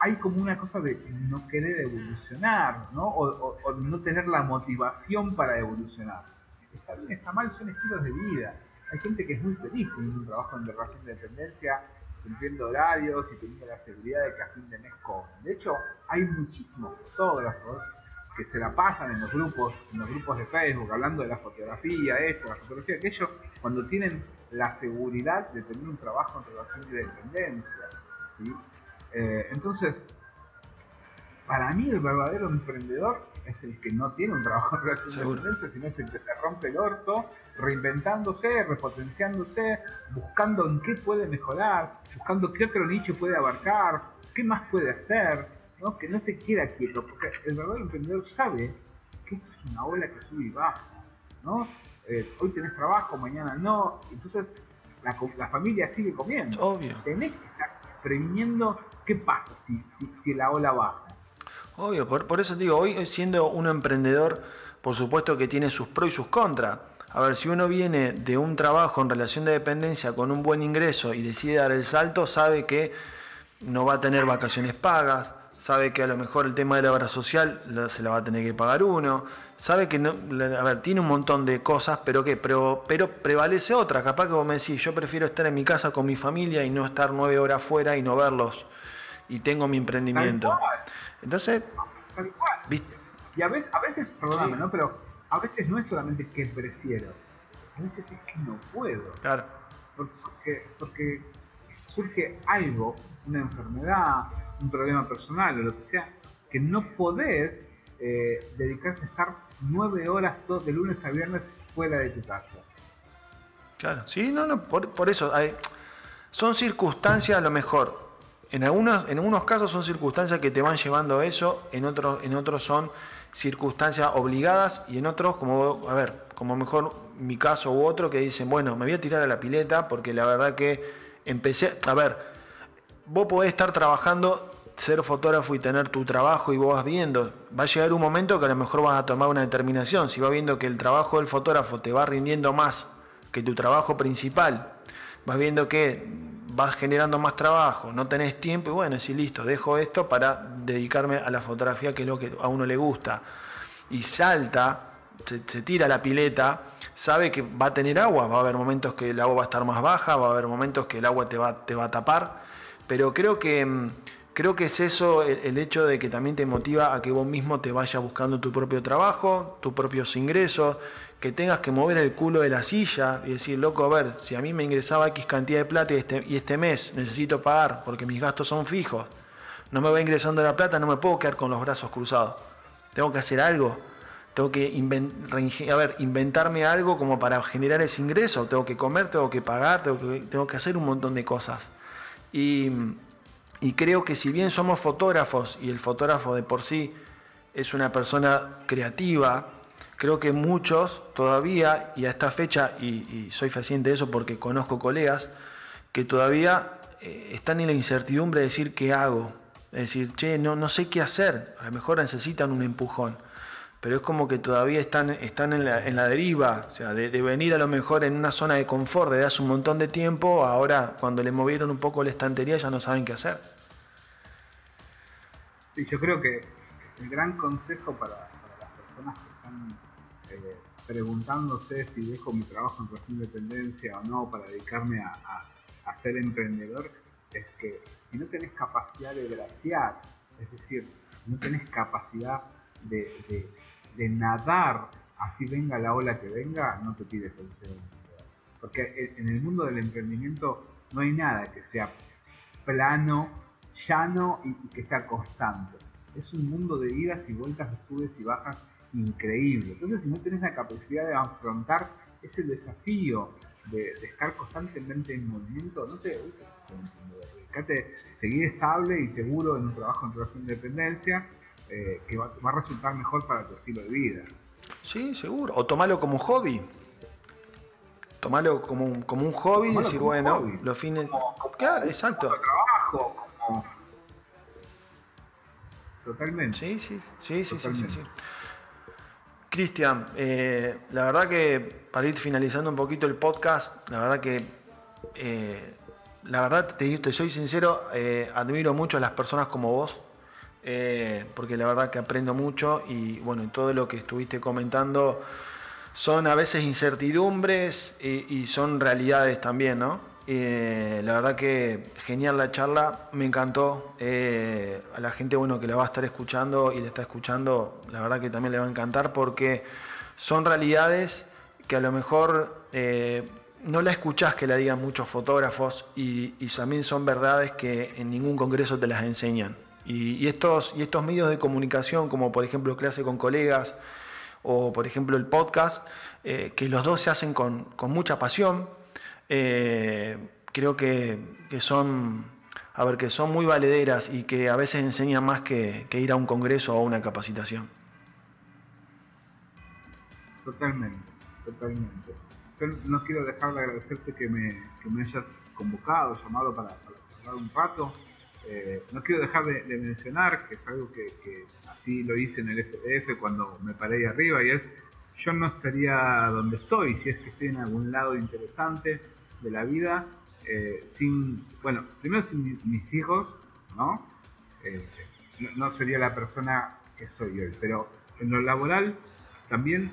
hay como una cosa de no querer evolucionar, ¿no? O, no tener la motivación para evolucionar. Está bien, está mal, son estilos de vida. Hay gente que es muy feliz teniendo un trabajo en relación de dependencia, cumpliendo horarios y teniendo la seguridad de que a fin de mes cobran. De hecho, hay muchísimos fotógrafos que se la pasan en los grupos, en los grupos de Facebook, hablando de la fotografía, esto, la fotografía, aquello, cuando tienen la seguridad de tener un trabajo en relación de dependencia. ¿sí? Eh, entonces, para mí el verdadero emprendedor es el que no tiene un trabajo (laughs) de sino es el que se rompe el orto, reinventándose, repotenciándose, buscando en qué puede mejorar, buscando qué otro nicho puede abarcar, qué más puede hacer que no se queda quieto, porque el verdadero emprendedor sabe que esto es una ola que sube y baja, ¿no? Eh, hoy tenés trabajo, mañana no, entonces la, familia sigue comiendo. Obvio. Tenés que estar previniendo qué pasa si, si, la ola baja. Obvio, por, por, eso digo, hoy siendo un emprendedor, por supuesto que tiene sus pros y sus contras. A ver, si uno viene de un trabajo en relación de dependencia con un buen ingreso y decide dar el salto, sabe que no va a tener vacaciones pagas, sabe que a lo mejor el tema de la obra social se la va a tener que pagar uno, sabe que, no, a ver, tiene un montón de cosas, pero que pero, pero prevalece otra, capaz que vos me decís, yo prefiero estar en mi casa con mi familia y no estar nueve horas fuera y no verlos, y tengo mi emprendimiento. Entonces, ¿viste? Y a veces, a veces perdóname, ¿no? Pero a veces no es solamente que prefiero, a veces es que no puedo. Claro. Porque, porque surge algo, una enfermedad, un problema personal o lo que sea, que no podés eh, dedicarte a estar nueve horas todo, de lunes a viernes fuera de tu casa. Claro, sí, no, no, por, eso hay, son circunstancias a lo mejor. En algunos, en algunos casos son circunstancias que te van llevando a eso, en otros, en otros son circunstancias obligadas y en otros, como, a ver, como mejor mi caso u otro, que dicen, bueno, me voy a tirar a la pileta porque la verdad que empecé, a ver, vos podés estar trabajando ser fotógrafo y tener tu trabajo y vos vas viendo, va a llegar un momento que a lo mejor vas a tomar una determinación, si vas viendo que el trabajo del fotógrafo te va rindiendo más que tu trabajo principal, vas viendo que vas generando más trabajo, no tenés tiempo y bueno, si listo, dejo esto para dedicarme a la fotografía que es lo que a uno le gusta y salta, se, tira la pileta, sabe que va a tener agua, va a haber momentos que el agua va a estar más baja, va a haber momentos que el agua te va, a tapar, pero creo que mm, Creo que es eso el, hecho de que también te motiva a que vos mismo te vayas buscando tu propio trabajo, tus propios ingresos, que tengas que mover el culo de la silla y decir, loco, a ver, si a mí me ingresaba X cantidad de plata y este, y este mes necesito pagar porque mis gastos son fijos, no me va ingresando la plata, no me puedo quedar con los brazos cruzados. Tengo que hacer algo. Tengo que inventarme algo como para generar ese ingreso. Tengo que comer, tengo que pagar, tengo que, tengo que hacer un montón de cosas. Y y creo que si bien somos fotógrafos y el fotógrafo de por sí es una persona creativa, creo que muchos todavía, y a esta fecha, y, soy fehaciente de eso porque conozco colegas, que todavía eh, están en la incertidumbre de decir qué hago. Es decir, che, no, no sé qué hacer, a lo mejor necesitan un empujón pero es como que todavía están, están en, la, en la deriva, o sea, de, venir a lo mejor en una zona de confort desde hace un montón de tiempo, ahora cuando le movieron un poco la estantería ya no saben qué hacer. Sí, yo creo que el gran consejo para, las personas preguntándose si dejo mi trabajo en relación de dependencia o no para dedicarme a, ser emprendedor es que si no tenés capacidad de graciar, es decir, no tenés capacidad de de nadar, así venga la ola que venga, no te pides el Porque en el mundo del emprendimiento no hay nada que sea plano, llano y, que sea constante. Es un mundo de idas y vueltas, de subes y bajas increíble. Entonces, si no tenés la capacidad de afrontar ese desafío de, estar constantemente en movimiento, no te fíjate, seguir estable y seguro en un trabajo en relación de dependencia, eh, que va, a resultar mejor para tu estilo de vida. Sí, seguro. O tomarlo como un hobby. Tomarlo como un, como un hobby y decir, bueno, los fines. claro, exacto. trabajo, como. Totalmente. Sí, sí, sí, sí, sí, sí, Cristian, eh, la verdad que para ir finalizando un poquito el podcast, la verdad que, eh, la verdad te, te soy sincero, eh, admiro mucho a las personas como vos, porque la verdad que aprendo mucho y bueno, todo lo que estuviste comentando son a veces incertidumbres y, son realidades también, ¿no? La verdad que genial la charla, me encantó. Eh, a la gente bueno, que la va a estar escuchando y la está escuchando, la verdad que también le va a encantar porque son realidades que a lo mejor eh, no la escuchás que la digan muchos fotógrafos y, también son verdades que en ningún congreso te las enseñan. Y, estos, y estos medios de comunicación, como por ejemplo clase con colegas, o por ejemplo el podcast, eh, que los dos se hacen con, mucha pasión. Eh, creo que, son, a ver, que son muy valederas y que a veces enseñan más que, ir a un congreso o a una capacitación. Totalmente, totalmente. no quiero dejar de agradecerte que me, hayas convocado, llamado para, para hablar un rato. Eh, no quiero dejar de, mencionar, que es algo que, así lo hice en el FDF cuando me paré ahí arriba, y es, yo no estaría donde estoy, si es que estoy en algún lado interesante de la vida, eh, sin, bueno, primero sin mis hijos, eh, ¿no? ¿no? sería la persona que soy hoy, pero en lo laboral también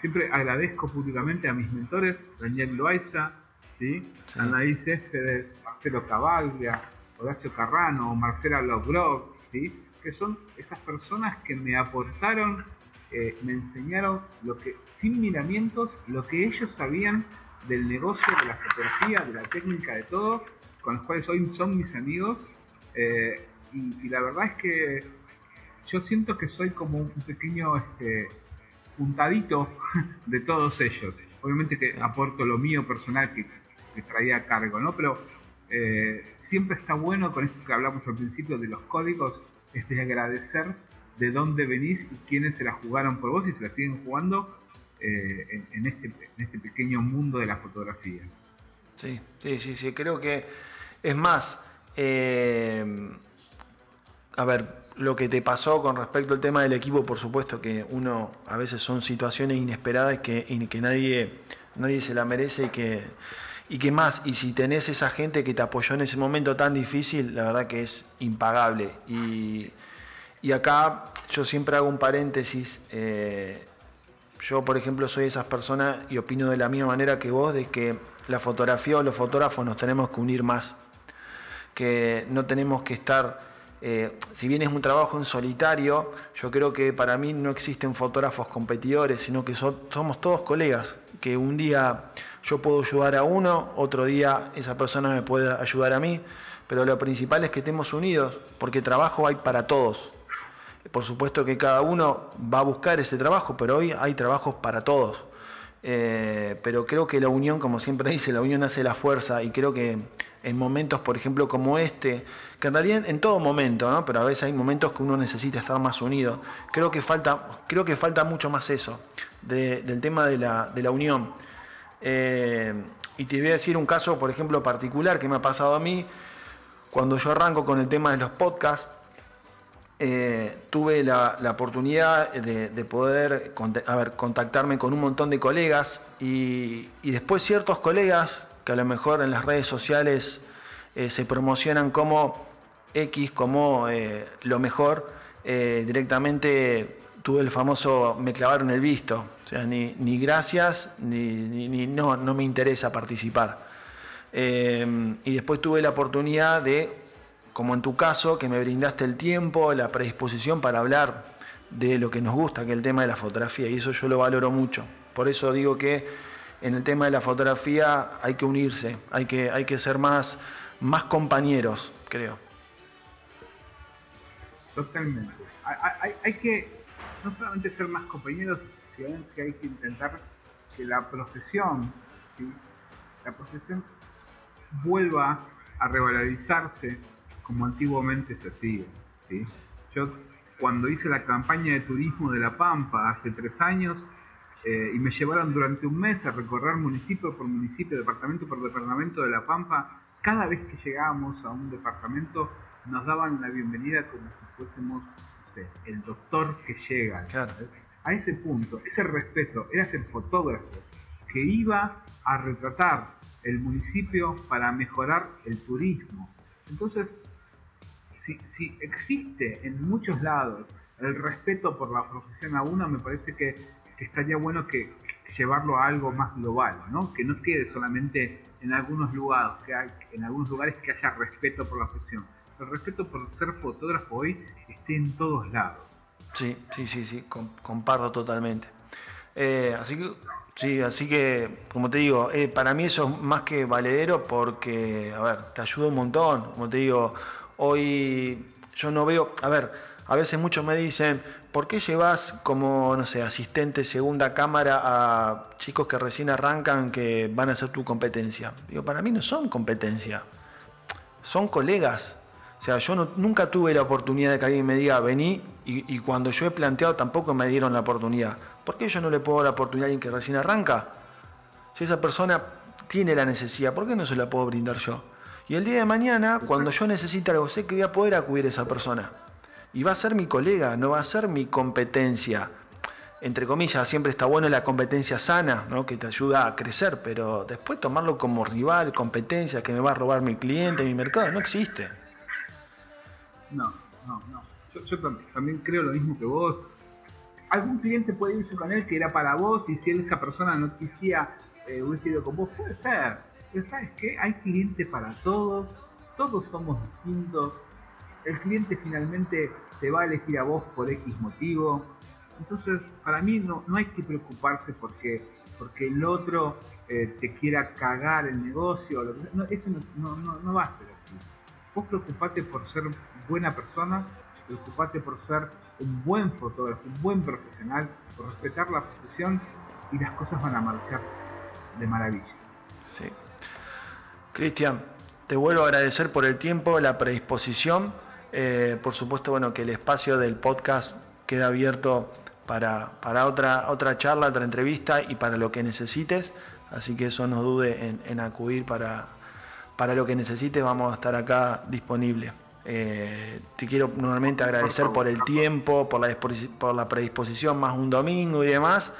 siempre agradezco públicamente a mis mentores, Daniel Loaiza, ¿sí? sí. Anaí Céspedes, Marcelo Cavaglia, Horacio Carrano, Marcela Logrov, ¿sí? que son esas personas que me aportaron, eh, me enseñaron lo que, sin miramientos, lo que ellos sabían del negocio, de la fotografía, de la técnica, de todo, con los cuales hoy son mis amigos. Eh, y, la verdad es que yo siento que soy como un pequeño este, puntadito (laughs) de todos ellos. Obviamente que aporto lo mío personal que, que traía a cargo, ¿no? Pero eh, siempre está bueno con esto que hablamos al principio de los códigos, es de agradecer de dónde venís y quiénes se la jugaron por vos y se la siguen jugando eh, en, este, en, este, pequeño mundo de la fotografía. Sí, sí, sí, sí, creo que es más, eh, a ver, lo que te pasó con respecto al tema del equipo, por supuesto que uno a veces son situaciones inesperadas que, que nadie, nadie se la merece y que y qué más, y si tenés esa gente que te apoyó en ese momento tan difícil, la verdad que es impagable. Y, acá yo siempre hago un paréntesis. Eh, yo, por ejemplo, soy esas personas y opino de la misma manera que vos, de que la fotografía o los fotógrafos nos tenemos que unir más. Que no tenemos que estar, eh, si bien es un trabajo en solitario, yo creo que para mí no existen fotógrafos competidores, sino que somos todos colegas, que un día yo puedo ayudar a uno, otro día esa persona me puede ayudar a mí, pero lo principal es que estemos unidos, porque trabajo hay para todos. Por supuesto que cada uno va a buscar ese trabajo, pero hoy hay trabajos para todos. Eh, pero creo que la unión, como siempre (laughs) dice, la unión hace la fuerza y creo que en momentos, por ejemplo, como este, que en en todo momento, ¿no? pero a veces hay momentos que uno necesita estar más unido. Creo que falta, creo que falta mucho más eso, del tema de la, de la unión. Eh, y te voy a decir un caso, por ejemplo, particular que me ha pasado a mí. Cuando yo arranco con el tema de los podcasts, eh, tuve la, oportunidad de, poder contactarme con un montón de colegas y, después ciertos colegas que a lo mejor en las redes sociales eh, se promocionan como X, como lo mejor, directamente tuve el famoso me clavaron el visto, o sea, ni, ni gracias, ni, no, no me interesa participar. Eh, y después tuve la oportunidad de, como en tu caso, que me brindaste el tiempo, la predisposición para hablar de lo que nos gusta, que es el tema de la fotografía, y eso yo lo valoro mucho. Por eso digo que en el tema de la fotografía hay que unirse, hay que, hay que ser más, más compañeros, creo. Totalmente. hay que no solamente ser más compañeros, sino que hay que intentar que la profesión, la profesión vuelva a revalorizarse como antiguamente se hacía. Yo cuando hice la campaña de turismo de La Pampa hace tres años eh, y me llevaron durante un mes a recorrer municipio por municipio, departamento por departamento de La Pampa, cada vez que llegábamos a un departamento nos daban la bienvenida como si fuésemos el doctor que llega. A ese punto, ese respeto, era el fotógrafo que iba a retratar el municipio para mejorar el turismo. Entonces, si, existe en muchos lados el respeto por la profesión a uno, me parece que, estaría bueno que, llevarlo a algo más global, ¿no? Que no quede solamente en algunos lugares, que en algunos lugares que haya respeto por la profesión. El respeto por ser fotógrafo hoy esté en todos lados. Sí, sí, sí, sí, comparto totalmente. Eh, así que Sí, así que, como te digo, eh, para mí eso es más que valedero porque, a ver, te ayuda un montón. Como te digo, Hoy yo no veo, a ver, a veces muchos me dicen, ¿por qué llevas como, no sé, asistente segunda cámara a chicos que recién arrancan que van a ser tu competencia? Digo, para mí no son competencia, son colegas. O sea, yo nunca tuve la oportunidad de que alguien me diga, vení, y, y, cuando yo he planteado tampoco me dieron la oportunidad. ¿Por qué yo no le puedo dar la oportunidad a alguien que recién arranca? Si esa persona tiene la necesidad, ¿por qué no se la puedo brindar yo? Y el día de mañana, cuando yo necesite algo, sé que voy a poder acudir a esa persona. Y va a ser mi colega, no va a ser mi competencia. Entre comillas, siempre está bueno la competencia sana, ¿no? que te ayuda a crecer, pero después tomarlo como rival, competencia, que me va a robar mi cliente, mi mercado, no existe. No, no, no. Yo, también creo lo mismo que vos. Algún cliente puede irse con él que era para vos y si esa persona no quisiera, eh, hubiese ido con vos, puede ser pero ¿sabes qué? Hay cliente para todos, todos somos distintos. El cliente finalmente te va a elegir a vos por X motivo. Entonces, para mí no, no hay que preocuparse porque, porque el otro eh, te quiera cagar el negocio. no, eso no, no, no va a ser así. Vos preocupate por ser buena persona, preocupate por ser un buen fotógrafo, un buen profesional, por respetar la profesión y las cosas van a marchar de maravilla. Sí. Cristian, te vuelvo a agradecer por el tiempo, la predisposición. Eh, por supuesto, bueno, que el espacio del podcast queda abierto para, otra, otra charla, otra entrevista y para lo que necesites. Así que eso no dude en, acudir para, para lo que necesites, vamos a estar acá disponibles. Eh, te quiero nuevamente agradecer por el tiempo, por la, por la predisposición, más un domingo y demás.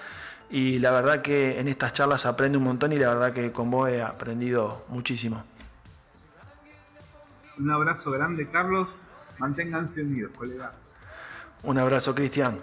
Y la verdad que en estas charlas aprende un montón y la verdad que con vos he aprendido muchísimo. Un abrazo grande, Carlos. Manténganse unidos, colega. Un abrazo, Cristian.